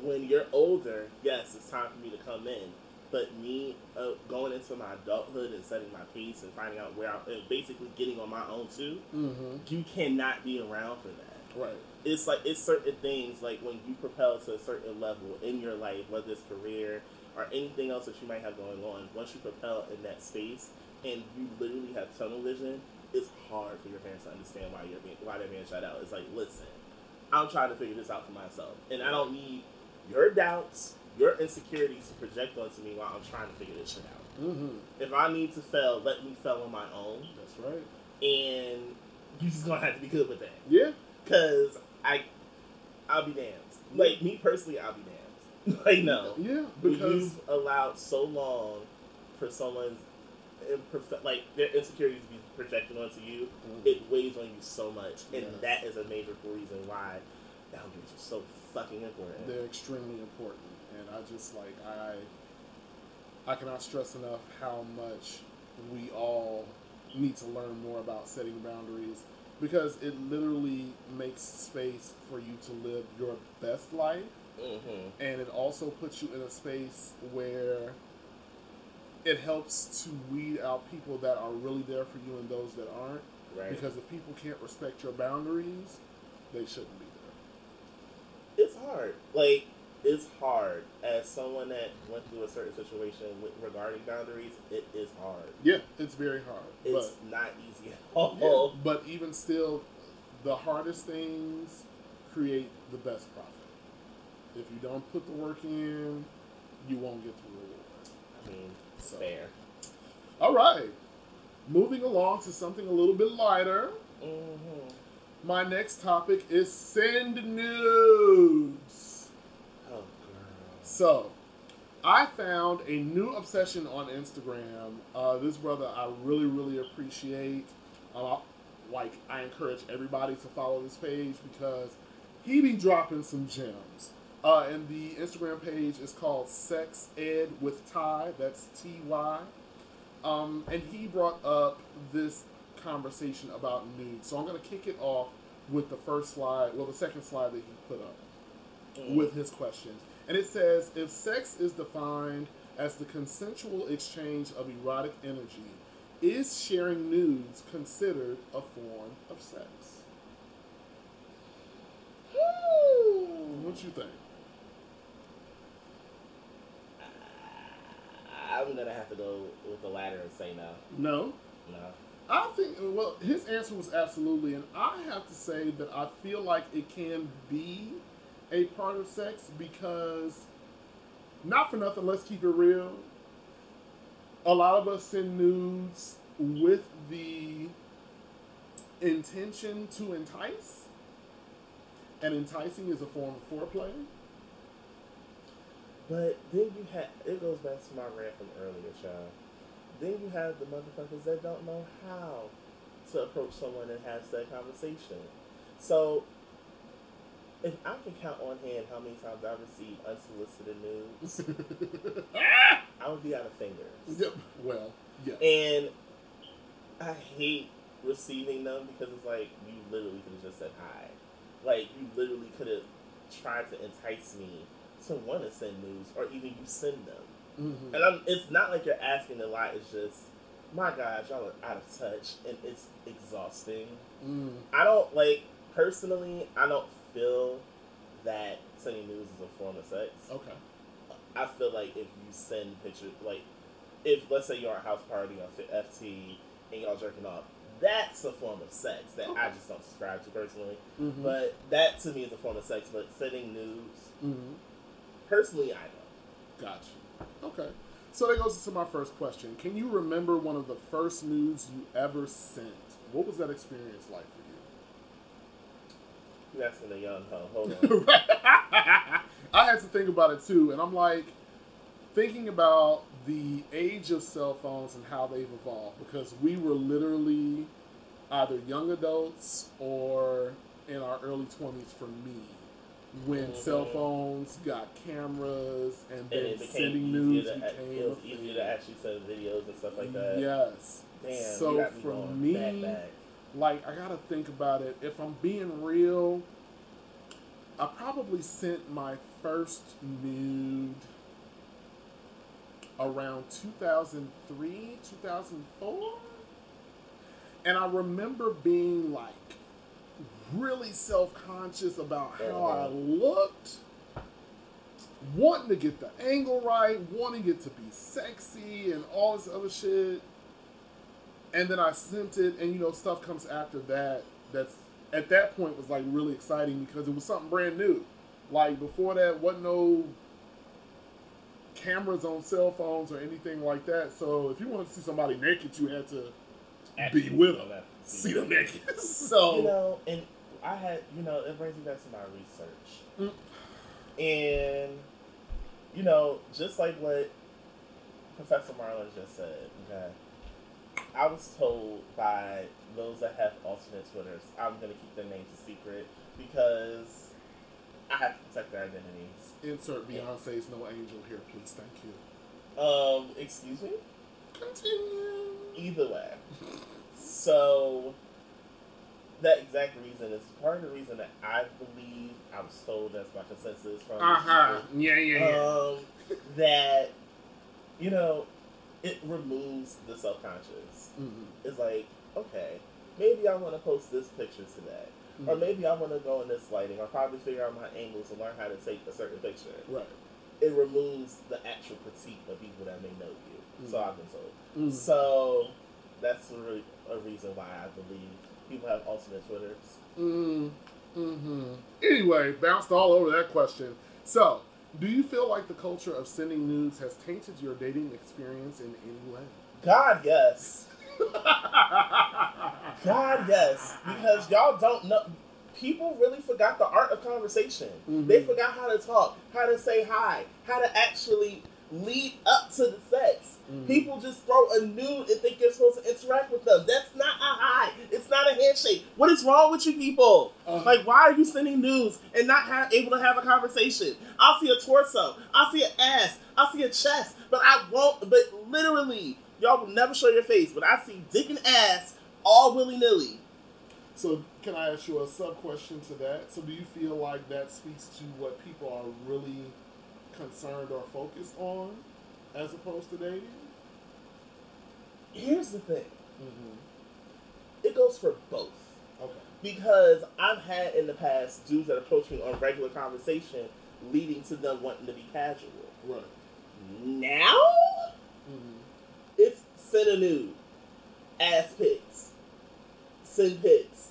S2: When you're older, yes, it's time for me to come in. But me uh, going into my adulthood and setting my pace and finding out where I'm basically getting on my own too,
S3: Mm-hmm.
S2: you cannot be around for that
S3: Right.
S2: it's like it's certain things like when you propel to a certain level in your life, whether it's career or anything else that you might have going on. Once you propel in that space and you literally have tunnel vision, it's hard for your parents to understand why you're being why they're being shut out. It's like, listen, I'm trying to figure this out for myself, and I don't need your doubts, your insecurities to project onto me while I'm trying to figure this shit out.
S3: Mm-hmm.
S2: If I need to fail, let me fail on my own,
S3: That's right.
S2: and you just gonna have to be good with that.
S3: Yeah.
S2: Cause I, I'll be damned. Like me personally, I'll be damned. like no,
S3: Yeah. Because
S2: you've allowed so long for someone's imperfect, like their insecurities to be projected onto you, it weighs on you so much, and
S3: Yes.
S2: that is a major reason why boundaries are so fucking important.
S3: they're extremely important, and I just like I. I cannot stress enough how much we all need to learn more about setting boundaries because it literally makes space for you to live your best life
S2: hmm
S3: and it also puts you in a space where it helps to weed out people that are really there for you and those that aren't
S2: Right.
S3: because if people can't respect your boundaries they shouldn't be there
S2: it's hard. Like it's hard as someone that went through a certain situation with, regarding boundaries. It is hard.
S3: yeah it's very hard
S2: It's
S3: but
S2: not easy at all.
S3: Yeah, but even still, the hardest things create the best profit. If you don't put the work in, you won't get the reward.
S2: I mean,
S3: So.
S2: fair.
S3: All right, moving along to something a little bit lighter.
S2: Mm-hmm.
S3: My next topic is send nudes. So, I found a new obsession on Instagram. Uh, this brother I really, really appreciate. Uh, like, I encourage everybody to follow this page because he be dropping some gems. Uh, and the Instagram page is called Sex Ed with Ty. That's T Y. Um, and he brought up this conversation about nudes. So I'm going to kick it off with the first slide, well, the second slide that he put up
S2: Mm.
S3: with his question. And it says if sex is defined as the consensual exchange of erotic energy, is sharing nudes considered a form of sex? Hmm. What you think?
S2: I'm gonna have to go with the latter and say no.
S3: No.
S2: No.
S3: I think well his answer was absolutely and I have to say that I feel like it can be a part of sex because not for nothing, let's keep it real. A lot of us send nudes with the intention to entice. And enticing is a form of foreplay.
S2: But then you have it goes back to my rant from earlier, child. Then you have the motherfuckers that don't know how to approach someone and have that conversation. So if I can count on hand how many times I received unsolicited nudes, I would be out of fingers.
S3: Yep. Well, yeah.
S2: And I hate receiving them because it's like you literally could have just said hi. Like you literally could have tried to entice me to want to send news or even you send them.
S3: Mhm.
S2: And I'm, it's not like you're asking a lot. It's just, my gosh, y'all are out of touch and it's exhausting.
S3: Mm.
S2: I don't like personally. I don't feel that sending news is a form of sex.
S3: Okay.
S2: I feel like if you send pictures, like if let's say you're at a house party on FT and y'all jerking off, that's a form of sex that I just don't subscribe to personally.
S3: Mm-hmm.
S2: But that to me is a form of sex. But sending news,
S3: mm-hmm.
S2: personally, I don't.
S3: Gotcha. Okay. So that goes to my first question. Can you remember one of the first nudes you ever sent? What was that experience like you?
S2: You a young hoe. Hold on.
S3: I had to think about it too, and I'm like thinking about the age of cell phones and how they've evolved because we were literally either young adults or in our early 20s for me when
S2: Mhm.
S3: cell phones got cameras and
S2: and
S3: then sending news
S2: to,
S3: became
S2: it was easier to actually send videos and stuff like that.
S3: Yes.
S2: Damn,
S3: so for me,
S2: back, back.
S3: Like I gotta think about it. If I'm being real, I probably sent my first nude around 2003, 2004. And I remember being like really self conscious about how I uh-huh. looked, wanting to get the angle right, wanting it to be sexy, and all this other shit. And then I sent it, and you know, stuff comes after that. That's at that point was like really exciting because it was something brand new. Like before that, wasn't no cameras on cell phones or anything like that. So if you wanted to see somebody naked, you had to
S2: Actually,
S3: be with them, see them naked. so
S2: You know, and I had, you know, it brings me back to my research.
S3: Mm.
S2: And, you know, just like what Professor Marlon just said, okay, I was told by those that have alternate Twitters, I'm going to keep their names a secret because I have to protect their identities.
S3: insert Beyonce's "No Angel" here, please. Thank you.
S2: Um, excuse me?
S3: Continue.
S2: Either way. So that exact reason is part of the reason that I believe I was told that's my consensus from
S3: Uh huh. Yeah, yeah, yeah.
S2: um, that you know it removes the self conscious.
S3: Mhm.
S2: It's like okay, maybe I want to post this picture today, or
S3: Mhm.
S2: maybe I want to go in this lighting, or probably figure out my angles and learn how to take a certain picture.
S3: Right.
S2: It removes the actual critique of people that may know you. So
S3: Mhm.
S2: I've been told.
S3: Mhm.
S2: So that's really a reason why I believe people have alternate Twitters.
S3: Mm, hmm Anyway, bounced all over that question. So, do you feel like the culture of sending nudes has tainted your dating experience in any way?
S2: God, yes. God, yes. Because y'all don't know. People really forgot the art of conversation.
S3: Mhm.
S2: They forgot how to talk, how to say hi, how to actually lead up to the sex.
S3: Mhm.
S2: People just throw a nude and think you're supposed to interact with them. That's not a high. It's not a handshake. What is wrong with you people?
S3: Uh,
S2: Like, why are you sending nudes and not ha- able to have a conversation? I'll see a torso, I'll see an ass, I'll see a chest, but I won't. But literally, y'all will never show your face. But I see dick and ass all willy nilly.
S3: So, can I ask you a sub question to that? So, do you feel like that speaks to what people are really concerned or focused on as opposed to dating?
S2: Here's the thing:
S3: Mm-hmm.
S2: it goes for both.
S3: Okay.
S2: Because I've had in the past dudes that approach me on regular conversation, leading to them wanting to be casual.
S3: Right.
S2: Now
S3: Mm-hmm.
S2: it's send a nude, ass pics, send pics.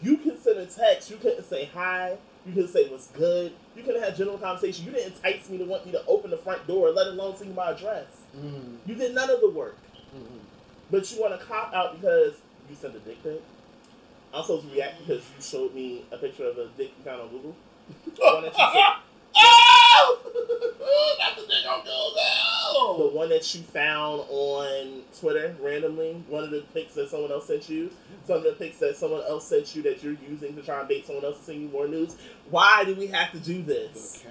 S2: You can send a text. You couldn't say hi. You couldn't say what's good. You couldn't have general conversation. You didn't entice me to want me to open the front door, let alone see my address.
S3: Mm-hmm.
S2: You did none of the work.
S3: Mm-hmm.
S2: But you want to cop out because you sent a dick pic. I'm supposed to react because you showed me a picture of a dick you found on Google. One that you sent-!
S3: That's the thing I'm
S2: the one that you found on Twitter randomly, one of the pics that someone else sent you, some of the pics that someone else sent you that you're using to try and bait someone else to send you more news. Why do we have to do this?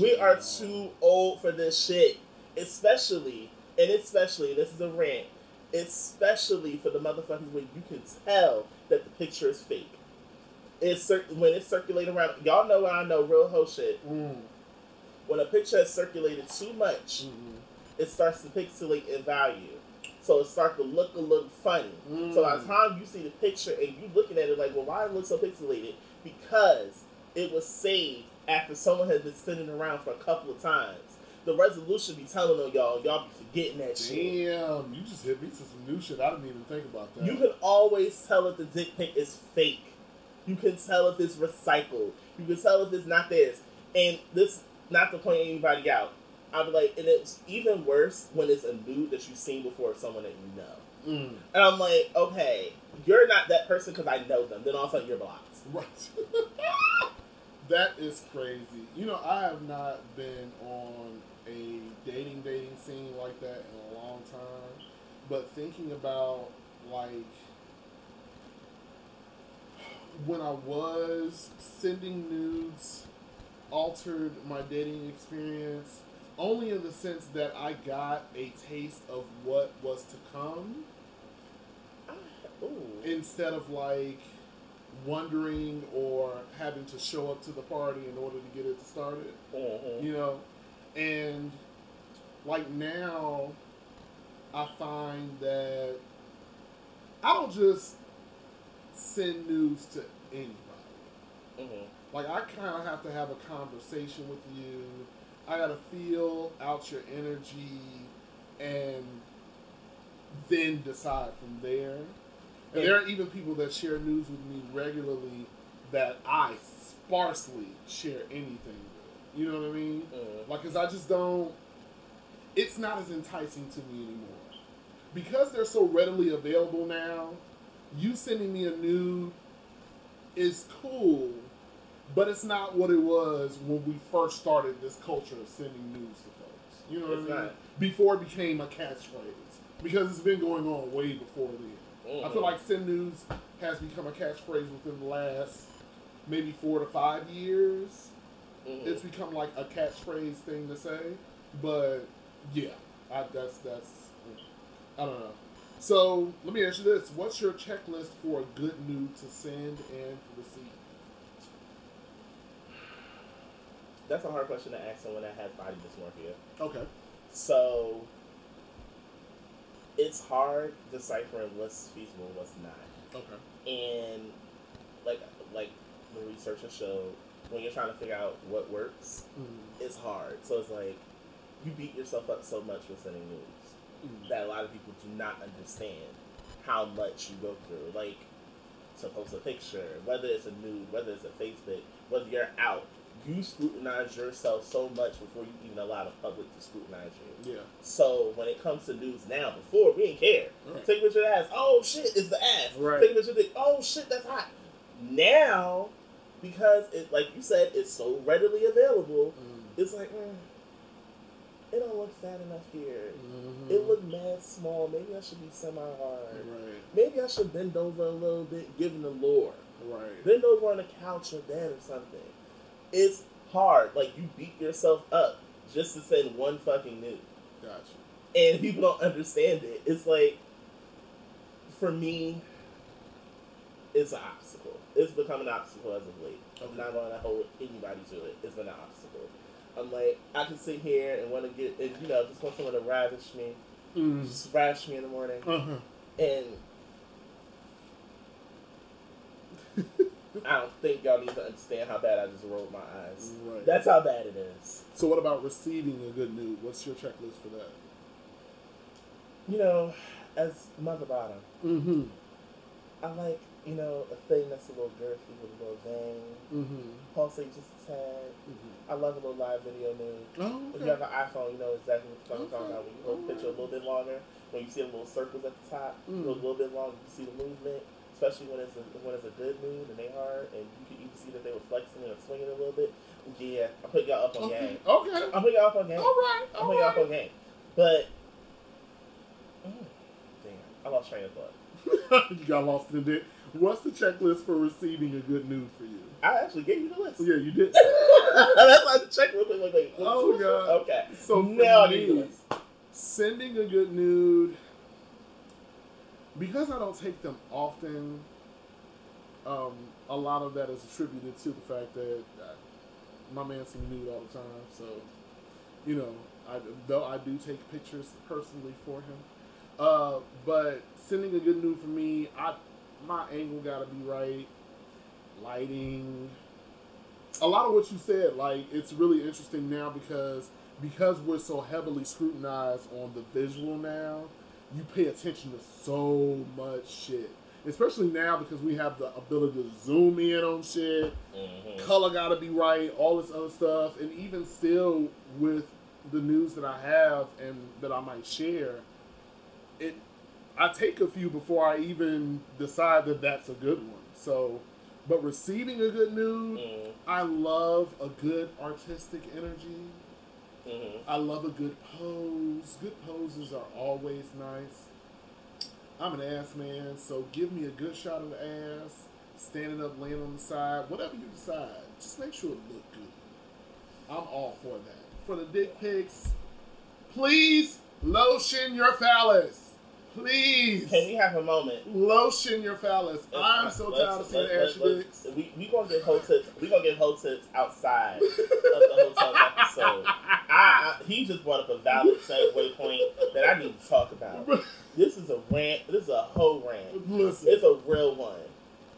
S2: We are too old for this shit. Especially, and especially, this is a rant, especially for the motherfuckers where you can tell that the picture is fake. It's when it's circulating around. Y'all know I know real hoe shit.
S3: Mm.
S2: When a picture has circulated too much,
S3: Mm-hmm.
S2: it starts to pixelate in value. So it starts to look a little funny. So by the
S3: Mm.
S2: time you see the picture and you looking at it like, well, why it look so pixelated? Because it was saved after someone had been sending around for a couple of times. The resolution be telling on y'all, y'all be forgetting that shit.
S3: Damn, you just hit me to some new shit. I didn't even think about that.
S2: You can always tell if the dick pic is fake. You can tell if it's recycled. You can tell if it's not this. And this, not to point anybody out, I'm like, and it's even worse when it's a nude that you've seen before of someone that you know.
S3: Mm,
S2: And I'm like, okay, you're not that person because I know them. Then all of a sudden you're blocked.
S3: right. that is crazy. You know, I have not been on a dating dating scene like that in a long time. But thinking about like when I was sending nudes altered my dating experience only in the sense that I got a taste of what was to come
S2: Ooh.
S3: instead of like wondering or having to show up to the party in order to get it started
S2: Mhm.
S3: you know and like now i find that i don't just send news to anybody
S2: Mhm.
S3: like I kind of have to have a conversation with you. I gotta feel out your energy, and then decide from there. And there are even people that share news with me regularly that I sparsely share anything with. You know what I mean?
S2: Mhm.
S3: Like, cause I just don't. It's not as enticing to me anymore because they're so readily available now. You sending me a nude is cool, but it's not what it was when we first started this culture of sending news to folks. You know what
S2: It's
S3: I mean?
S2: not.
S3: Before it became a catchphrase, because it's been going on way before then. I feel
S2: Mhm.
S3: like send news has become a catchphrase within the last maybe four to five years
S2: Mhm.
S3: it's become like a catchphrase thing to say. But yeah, I, that's that's I don't know. So let me ask you this: What's your checklist for a good nude to send and receive?
S2: That's a hard question to ask someone that has body dysmorphia.
S3: Okay.
S2: So it's hard deciphering what's feasible and what's not.
S3: Okay.
S2: And like like the research has showed, when you're trying to figure out what works,
S3: Mm,
S2: it's hard. So it's like you beat yourself up so much with sending
S3: mm,
S2: that a lot of people do not understand how much you go through. Like to post a picture, whether it's a nude, whether it's a Facebook, whether you're out, you scrutinize yourself so much before you even allow the public to scrutinize you.
S3: Yeah.
S2: So when it comes to news now, before we didn't care.
S3: Right.
S2: Take a picture of the ass. Oh shit, it's the ass.
S3: Right.
S2: Take a picture of the oh shit, that's hot. Now, because it like you said, it's so readily available,
S3: Mm,
S2: it's like mm, look fat enough here.
S3: mhm.
S2: It look mad small. Maybe I should be semi hard.
S3: right.
S2: Maybe I should bend over a little bit, given the lore.
S3: Right.
S2: Bend over on the couch or bed or something. It's hard. Like you beat yourself up just to send one fucking nude
S3: Gotcha.
S2: and people don't understand it. It's like, for me, it's an obstacle. It's become an obstacle as of late. I'm not going to hold anybody to it. It's been an obstacle. I'm like, I can sit here and want to get, and, you know, just want someone to ravish me,
S3: Mm.
S2: just ravish me in the morning,
S3: Uh-huh.
S2: and I don't think y'all need to understand how bad I just rolled my eyes.
S3: Right.
S2: That's how bad it is.
S3: so what about receiving a good nude? What's your checklist for that?
S2: You know, as mother bottom,
S3: Mm-hmm.
S2: I like, you know, a thing that's a little girthy with a little vein.
S3: Mm-hmm.
S2: pulsate just tad.
S3: mm-hmm.
S2: I love a little live video nude.
S3: Oh,
S2: If you have an iPhone, you know exactly what I'm talking
S3: Okay.
S2: about. When you hold the picture a little bit longer, when you see the little circles at the top,
S3: Mm.
S2: a little bit longer, you see the movement. Especially when it's a, when it's a good nude and they hard, and you can even see that they were flexing and swinging a little bit. Yeah, I'm putting y'all up on
S3: Okay.
S2: game.
S3: Okay.
S2: I'm putting y'all up on game.
S3: All right.
S2: I'm
S3: All
S2: putting y'all up on game. But mm, damn, I lost train of thought.
S3: you got lost in it. What's the checklist for receiving a good nude for you?
S2: I actually gave you the list.
S3: Yeah, you did.
S2: That's why I had to check real quick. Like, what's-
S3: Oh, God.
S2: Okay.
S3: So
S2: now I need the
S3: me,
S2: list.
S3: sending a good nude because I don't take them often. Um, a lot of that is attributed to the fact that uh, my man me nude all the time. So, you know, I, though I do take pictures personally for him, uh, but sending a good nude for me, I my angle got to be right, lighting, a lot of what you said, like it's really interesting now because because we're so heavily scrutinized on the visual now, you pay attention to so much shit. Especially now because we have the ability to zoom in on shit.
S2: Mhm.
S3: Color got to be right, all this other stuff, and even still with the news that I have and that I might share, it I take a few before I even decide that that's a good one. So, but receiving a good nude,
S2: Mhm.
S3: I love a good artistic energy.
S2: Mhm.
S3: I love a good pose. Good poses are always nice. I'm an ass man, so give me a good shot of the ass, standing up, laying on the side, whatever you decide. Just make sure it look good. I'm all for that. For the dick pics, please lotion your phallus. Please
S2: Can we have a moment?
S3: lotion your phallus. I'm so
S2: Let's-
S3: tired of seeing
S2: let's-
S3: ashy
S2: let's-. We we gonna get whole tips. We gonna get whole tips outside of the hotel episode. I, I, he just brought up a valid segue point that I need to talk about. This is a rant. This is a whole rant.
S3: Listen,
S2: It's a real one.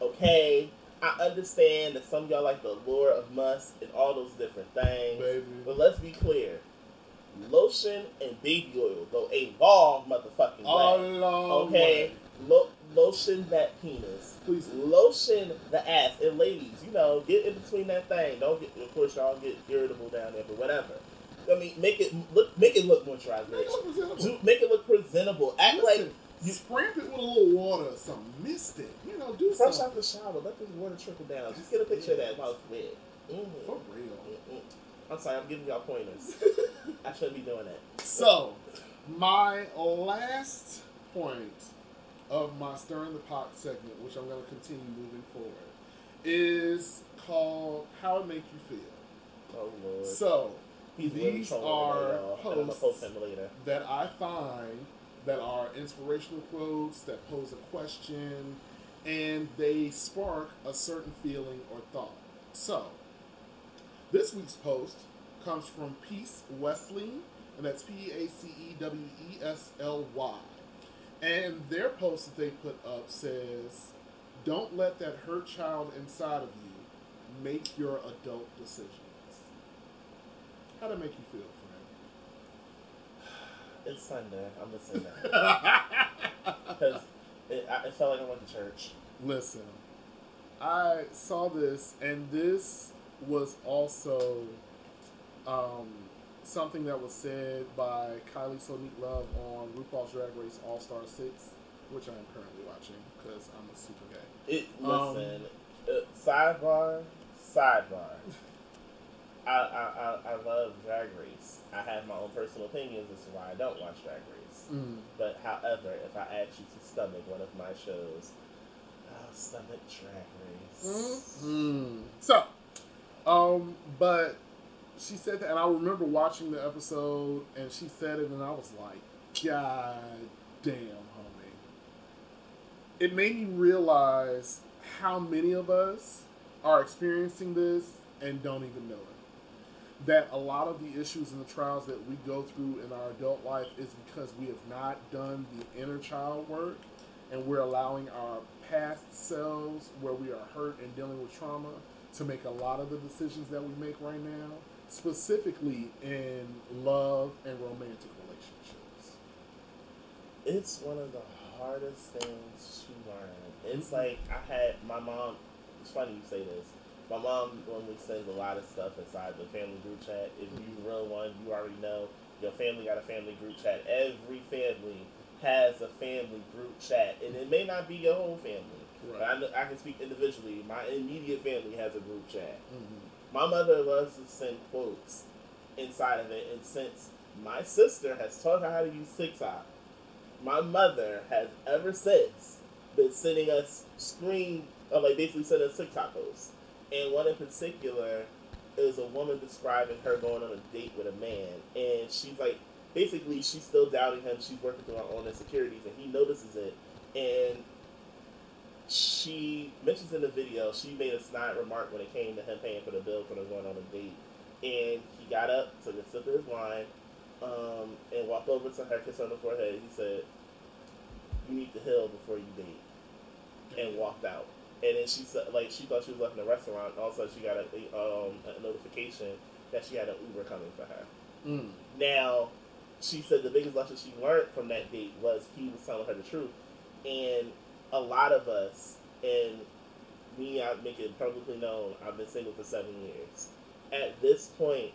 S2: Okay, I understand that some of y'all like the lure of musk and all those different things,
S3: baby.
S2: but let's be clear. Lotion and baby oil go a long motherfucking way.
S3: along.
S2: Okay, Lo- lotion that penis.
S3: Please.
S2: Lotion the ass. And ladies, you know, get in between that thing. Don't get, of course, y'all get irritable down there, but whatever. I mean, make it look, make it look moisturized.
S3: Make it look presentable.
S2: Do, make it look presentable. Act
S3: Listen,
S2: like you
S3: scrape it with a little water or something. Mist it. You know, do
S2: fresh
S3: something.
S2: out the shower. Let this water trickle down. Just get a picture of that while it's wet. Mhm.
S3: For real.
S2: Mm-mm. I'm sorry, I'm giving y'all pointers. I shouldn't be doing that.
S3: So, my last point of my stirring the pot segment, which I'm going to continue moving forward, is called "How It Make You Feel."
S2: Oh lord.
S3: So,
S2: He's
S3: these are
S2: today, y'all. And I'm gonna
S3: posts
S2: post
S3: that I find that are inspirational quotes that pose a question and they spark a certain feeling or thought. So, this week's post comes from Peace Wesley, and that's P A C E W E S L Y. And their post that they put up says, Don't let that hurt child inside of you make your adult decisions. How that make you feel,
S2: It's Sunday. I'm just saying
S3: that.
S2: because it, it felt like I went to church.
S3: Listen, I saw this, and this was also um, something that was said by Kylie Sonique Love on RuPaul's Drag Race All Star 6, which I am currently watching because I'm a super gay.
S2: It
S3: Um,
S2: listen. uh, sidebar, sidebar. I, I, I, I love Drag Race. I have my own personal opinions as to why I don't watch Drag Race.
S3: Mm.
S2: But however, if I ask you to stomach one of my shows, I'll stomach Drag Race.
S3: Mm. So, um, but she said that, and I remember watching the episode, and she said it, and I was like, God damn, homie. It made me realize how many of us are experiencing this and don't even know it. That a lot of the issues and the trials that we go through in our adult life is because we have not done the inner child work and we're allowing our past selves where we are hurt and dealing with trauma to make a lot of the decisions that we make right now, specifically in love and romantic relationships.
S2: It's one of the hardest things to learn. It's mm-hmm. like I had my mom. It's funny you say this. My mom normally sends a lot of stuff inside the family group chat. If you mm-hmm. real one, you already know your family got a family group chat. Every family has a family group chat, and it may not be your whole family. But I, know, I can speak individually. My immediate family has a group chat.
S3: Mm-hmm.
S2: My mother loves to send quotes inside of it, and since my sister has taught her how to use TikTok, my mother has ever since been sending us screen, or like basically sending us TikTok posts. And one in particular is a woman describing her going on a date with a man, and she's like, basically, she's still doubting him. She's working through her own insecurities, and he notices it, and she mentions in the video she made a snide remark when it came to him paying for the bill for them going on a date. And he got up, took a sip of his wine, um, and walked over to her, kissed her on the forehead. He said, "You need to heal before you date," and walked out. and then she said like she thought she was left in a restaurant. And all of a sudden, she got a, um, a notification that she had an Uber coming for her.
S3: Mm.
S2: Now, she said the biggest lesson she learned from that date was he was telling her the truth. And a lot of us, and me, I make it publicly known, I've been single for seven years. At this point,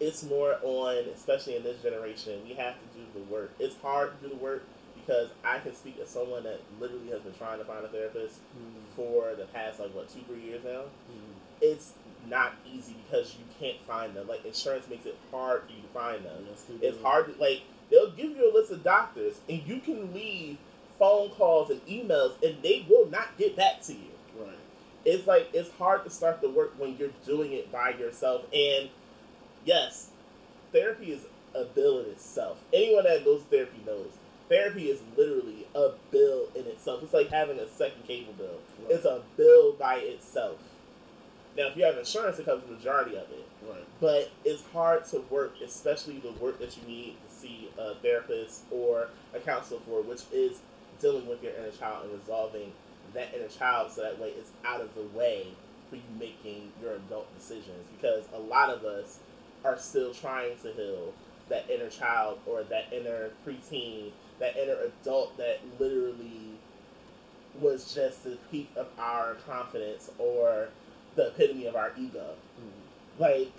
S2: it's more on, especially in this generation, we have to do the work. It's hard to do the work because I can speak as someone that literally has been trying to find a therapist
S3: Mm.
S2: for the past, like, what, two, three years now?
S3: Mm.
S2: it's not easy because you can't find them. Like insurance makes it hard for you to find them.
S3: Yes,
S2: It's hard to like they'll give you a list of doctors and you can leave phone calls and emails and they will not get back to you.
S3: Right.
S2: It's like it's hard to start the work when you're doing it by yourself. And yes, therapy is a bill in itself. Anyone that goes to therapy knows therapy is literally a bill in itself. It's like having a second cable bill.
S3: Right.
S2: It's a bill by itself. Now, if you have insurance, it covers the majority of it.
S3: Right.
S2: But it's hard to work, especially the work that you need see a therapist or a counselor for, which is dealing with your inner child and resolving that inner child so that way it's out of the way for you making your adult decisions. Because a lot of us are still trying to heal that inner child or that inner preteen, that inner adult that literally was just the peak of our confidence or the epitome of our ego.
S3: Mm.
S2: Like,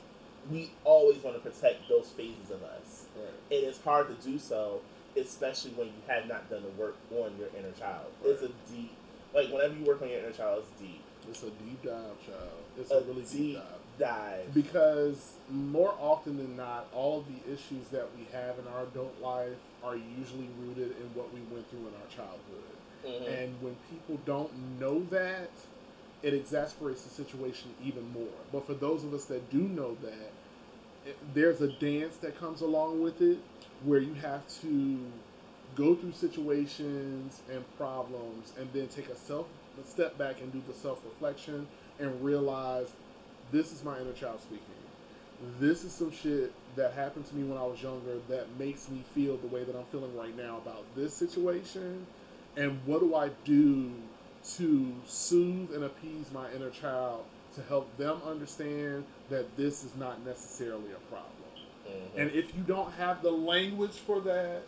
S2: we always want to protect those phases of us.
S3: Right.
S2: And it's hard to do so, especially when you have not done the work on your inner child. It's a deep, like, whenever you work on your inner child, it's deep.
S3: It's a deep dive, child. It's a, really deep dive.
S2: dive.
S3: Because more often than not, all of the issues that we have in our adult life are usually rooted in what we went through in our childhood.
S2: Mhm.
S3: And when people don't know that, it exasperates the situation even more. But for those of us that do know that, there's a dance that comes along with it where you have to go through situations and problems and then take a self a step back and do the self reflection and realize this is my inner child speaking. This is some shit that happened to me when I was younger that makes me feel the way that I'm feeling right now about this situation. And what do I do to soothe and appease my inner child to help them understand that this is not necessarily a problem?
S2: Mhm.
S3: And if you don't have the language for that,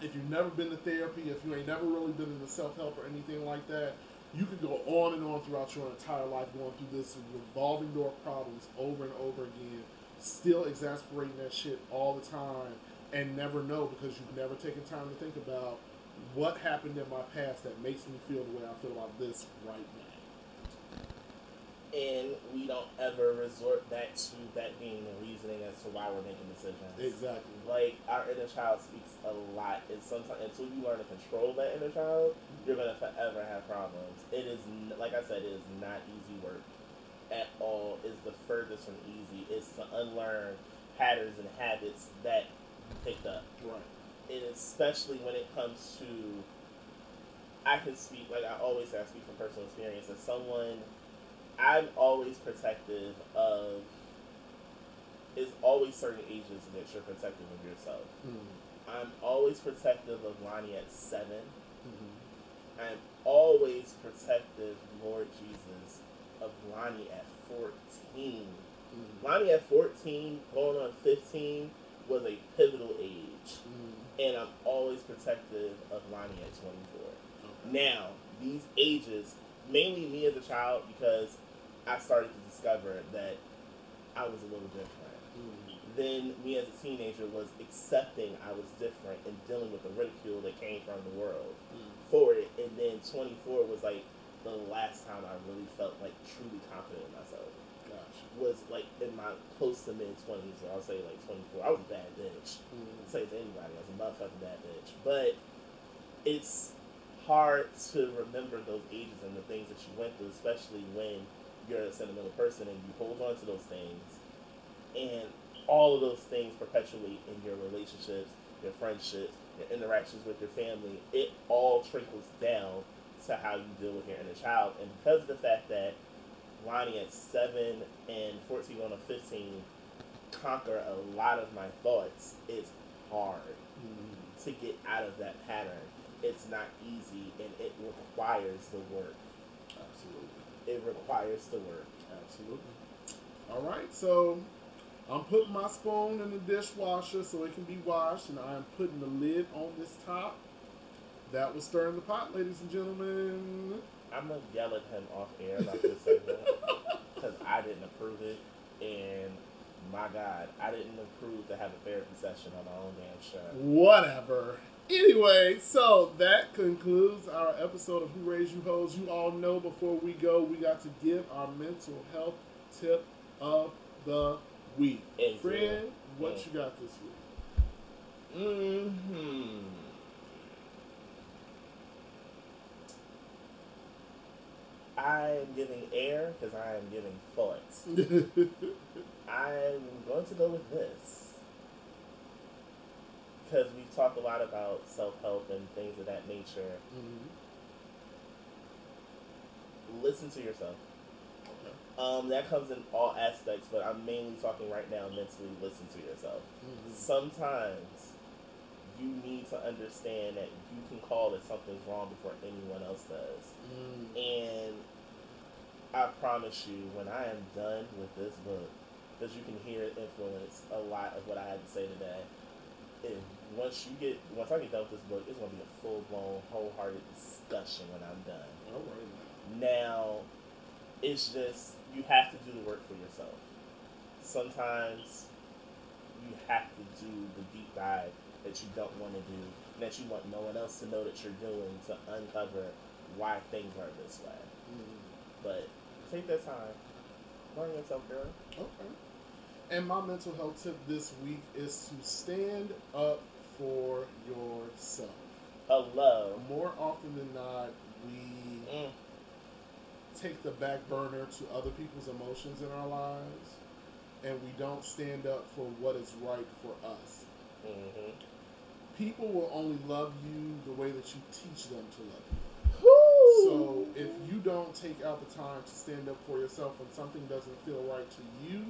S3: if you've never been to therapy, if you ain't never really been into self help or anything like that, you can go on and on throughout your entire life going through this revolving door problems over and over again, still exasperating that shit all the time, and never know because you've never taken time to think about what happened in my past that makes me feel the way I feel about this right now.
S2: And we don't ever resort back to that being the reasoning as to why we're making decisions.
S3: Exactly.
S2: Like our inner child speaks a lot, and sometimes until you learn to control that inner child, you're gonna forever have problems. It is, like I said, it is not easy work at all. It's the furthest from easy. It's to unlearn patterns and habits that picked up.
S3: Right.
S2: and especially when it comes to I can speak like I always say I speak from personal experience as someone I'm always protective of it's always certain ages that you're protective of yourself.
S3: Mm-hmm.
S2: I'm always protective of Lonnie at 7
S3: Mm-hmm.
S2: I'm always protective, Lord Jesus, of Lonnie at 14.
S3: Mm-hmm.
S2: Lonnie at 14, going on 15, was a pivotal age. and I'm always protective of Lonnie at 24. Now, these ages, mainly me as a child, because I started to discover that I was a little different. Mm-hmm. Then me as a teenager was accepting I was different and dealing with the ridicule that came from the world mm. for it. And then 24 was like the last time I really felt like truly confident in myself.
S3: Gotcha.
S2: Was like in my close to mid 20s, or I'll say like 24. I was a bad bitch mm. say to anybody as a motherfucking bad bitch. But it's hard to remember those ages and the things that you went through, especially when you're a sentimental person and you hold on to those things. And all of those things perpetuate in your relationships, your friendships, your interactions with your family. It all trickles down to how you deal with your inner child. And because of the fact that Lonnie at 7 and 14 on a 15 conquer a lot of my thoughts, it's hard mm-hmm. to get out of that pattern. It's not easy, and it requires the work. It requires the work.
S3: Absolutely. All right, so I'm putting my spoon in the dishwasher so it can be washed, and I'm putting the lid on this top. That was stirring the pot, ladies and gentlemen.
S2: I'm gonna yell at him off air about this segment because I didn't approve it, and my God, I didn't approve to have a therapy session on my own damn show.
S3: Whatever. Anyway, so that concludes our episode of Who Raised You Hoes. You all know before we go, we got to give our mental health tip of the week. Fred, what
S2: Yeah.
S3: you got this week?
S2: Hmm. I am giving air because I am giving thoughts. I'm going to go with this because we talk a lot about self help and things of that nature.
S3: Mhm.
S2: Listen to yourself. Um, that comes in all aspects, but I'm mainly talking right now mentally. Listen to yourself.
S3: Mhm.
S2: Sometimes you need to understand that you can call that something's wrong before anyone else does.
S3: Mm.
S2: And I promise you, when I am done with this book, because you can hear it influence a lot of what I had to say today. Once you get, once I get done with this book, it's gonna be a full blown, wholehearted discussion when I'm done.
S3: Right.
S2: Now, it's just you have to do the work for yourself. Sometimes you have to do the deep dive that you don't want to do, and that you want no one else to know that you're doing to uncover why things are this way.
S3: Mm.
S2: But take that time, learn yourself, girl.
S3: Okay. And my mental health tip this week is to stand up for yourself.
S2: Hello.
S3: More often than not, we
S2: Mm.
S3: take the back burner to other people's emotions in our lives, and we don't stand up for what is right for us.
S2: hmm
S3: People will only love you the way that you teach them to love you. So if you don't take out the time to stand up for yourself when something doesn't feel right to you,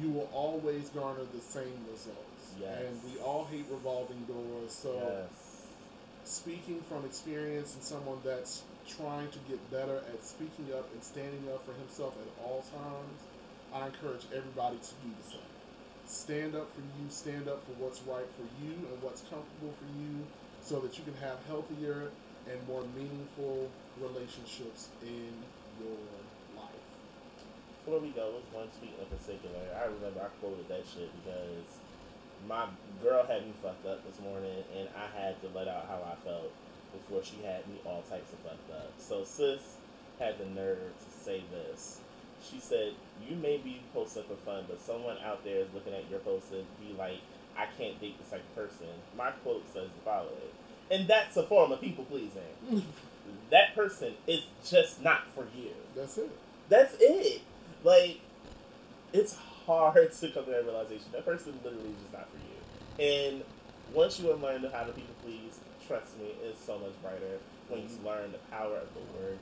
S3: you will always garner the same results.
S2: Yes.
S3: And we all hate revolving doors. So
S2: yes.
S3: speaking from experience and someone that's trying to get better at speaking up and standing up for himself at all times, I encourage everybody to do the same. Stand up for you, stand up for what's right for you and what's comfortable for you so that you can have healthier and more meaningful relationships in your life.
S2: Before we go, there's one tweet in particular. I remember I quoted that shit because my girl had me fucked up this morning, and I had to let out how I felt before she had me all types of fucked up. So sis had the nerve to say this. She said, "You may be posting for fun, but someone out there is looking at your post and be like, I can't date this type of person." My quote says the following, and that's a form of people pleasing. that person is just not for you.
S3: That's it.
S2: That's it. Like, it's hard to come to that realization. That person literally is just not for you. And once you have learned how to people please, trust me, it's so much brighter when you learn the power of the word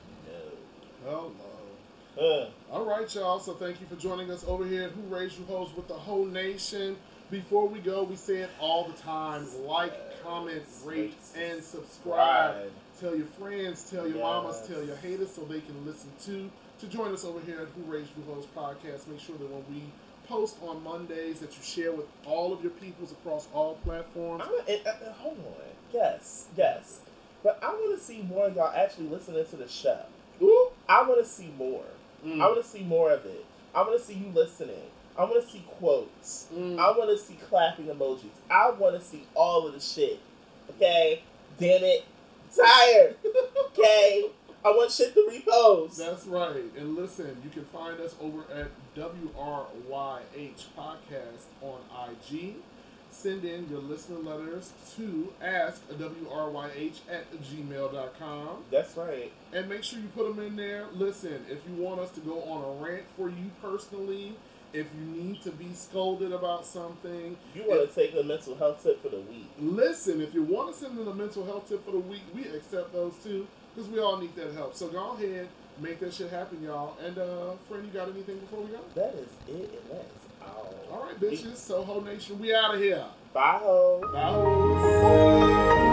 S3: Hello.
S2: no. Uh,
S3: All right, y'all. So thank you for joining us over here at Who Raised You Hoes with the whole nation. Before we go, we say it all the time: like, comment, rate, and subscribe. Tell your friends, tell your mamas, tell your haters, so they can listen too. To join us over here at Who Raised You Hoes podcast, make sure that when we post on Mondays, that you share with all of your peoples across all platforms.
S2: I'm and, uh, uh, hold on. Yes, yes. But I want to see more of y'all actually listening to the show.
S3: Ooh.
S2: I want to see more.
S3: Mm.
S2: I want to see more of it. I want to see you listening. I want to see quotes.
S3: Mm.
S2: I want to see clapping emojis. I want to see all of the shit. Okay? Damn it. Tired. Okay? I want shit to repost.
S3: That's right. And listen, you can find us over at WRYH Podcast on IG. Send in your listener letters to askwryh at gmail.com.
S2: That's right.
S3: And make sure you put them in there. Listen, if you want us to go on a rant for you personally, if you need to be scolded about something,
S2: You want to take the mental health tip for the week.
S3: listen, if you want to send in a mental health tip for the week, we accept those too, because we all need that help. So go ahead, make that shit happen, y'all. And uh, friend, you got anything before we go?
S2: That is it, and that is Oh.
S3: All right, bitches. Soho Nation, we out of here.
S2: Bye, ho.
S3: Bye.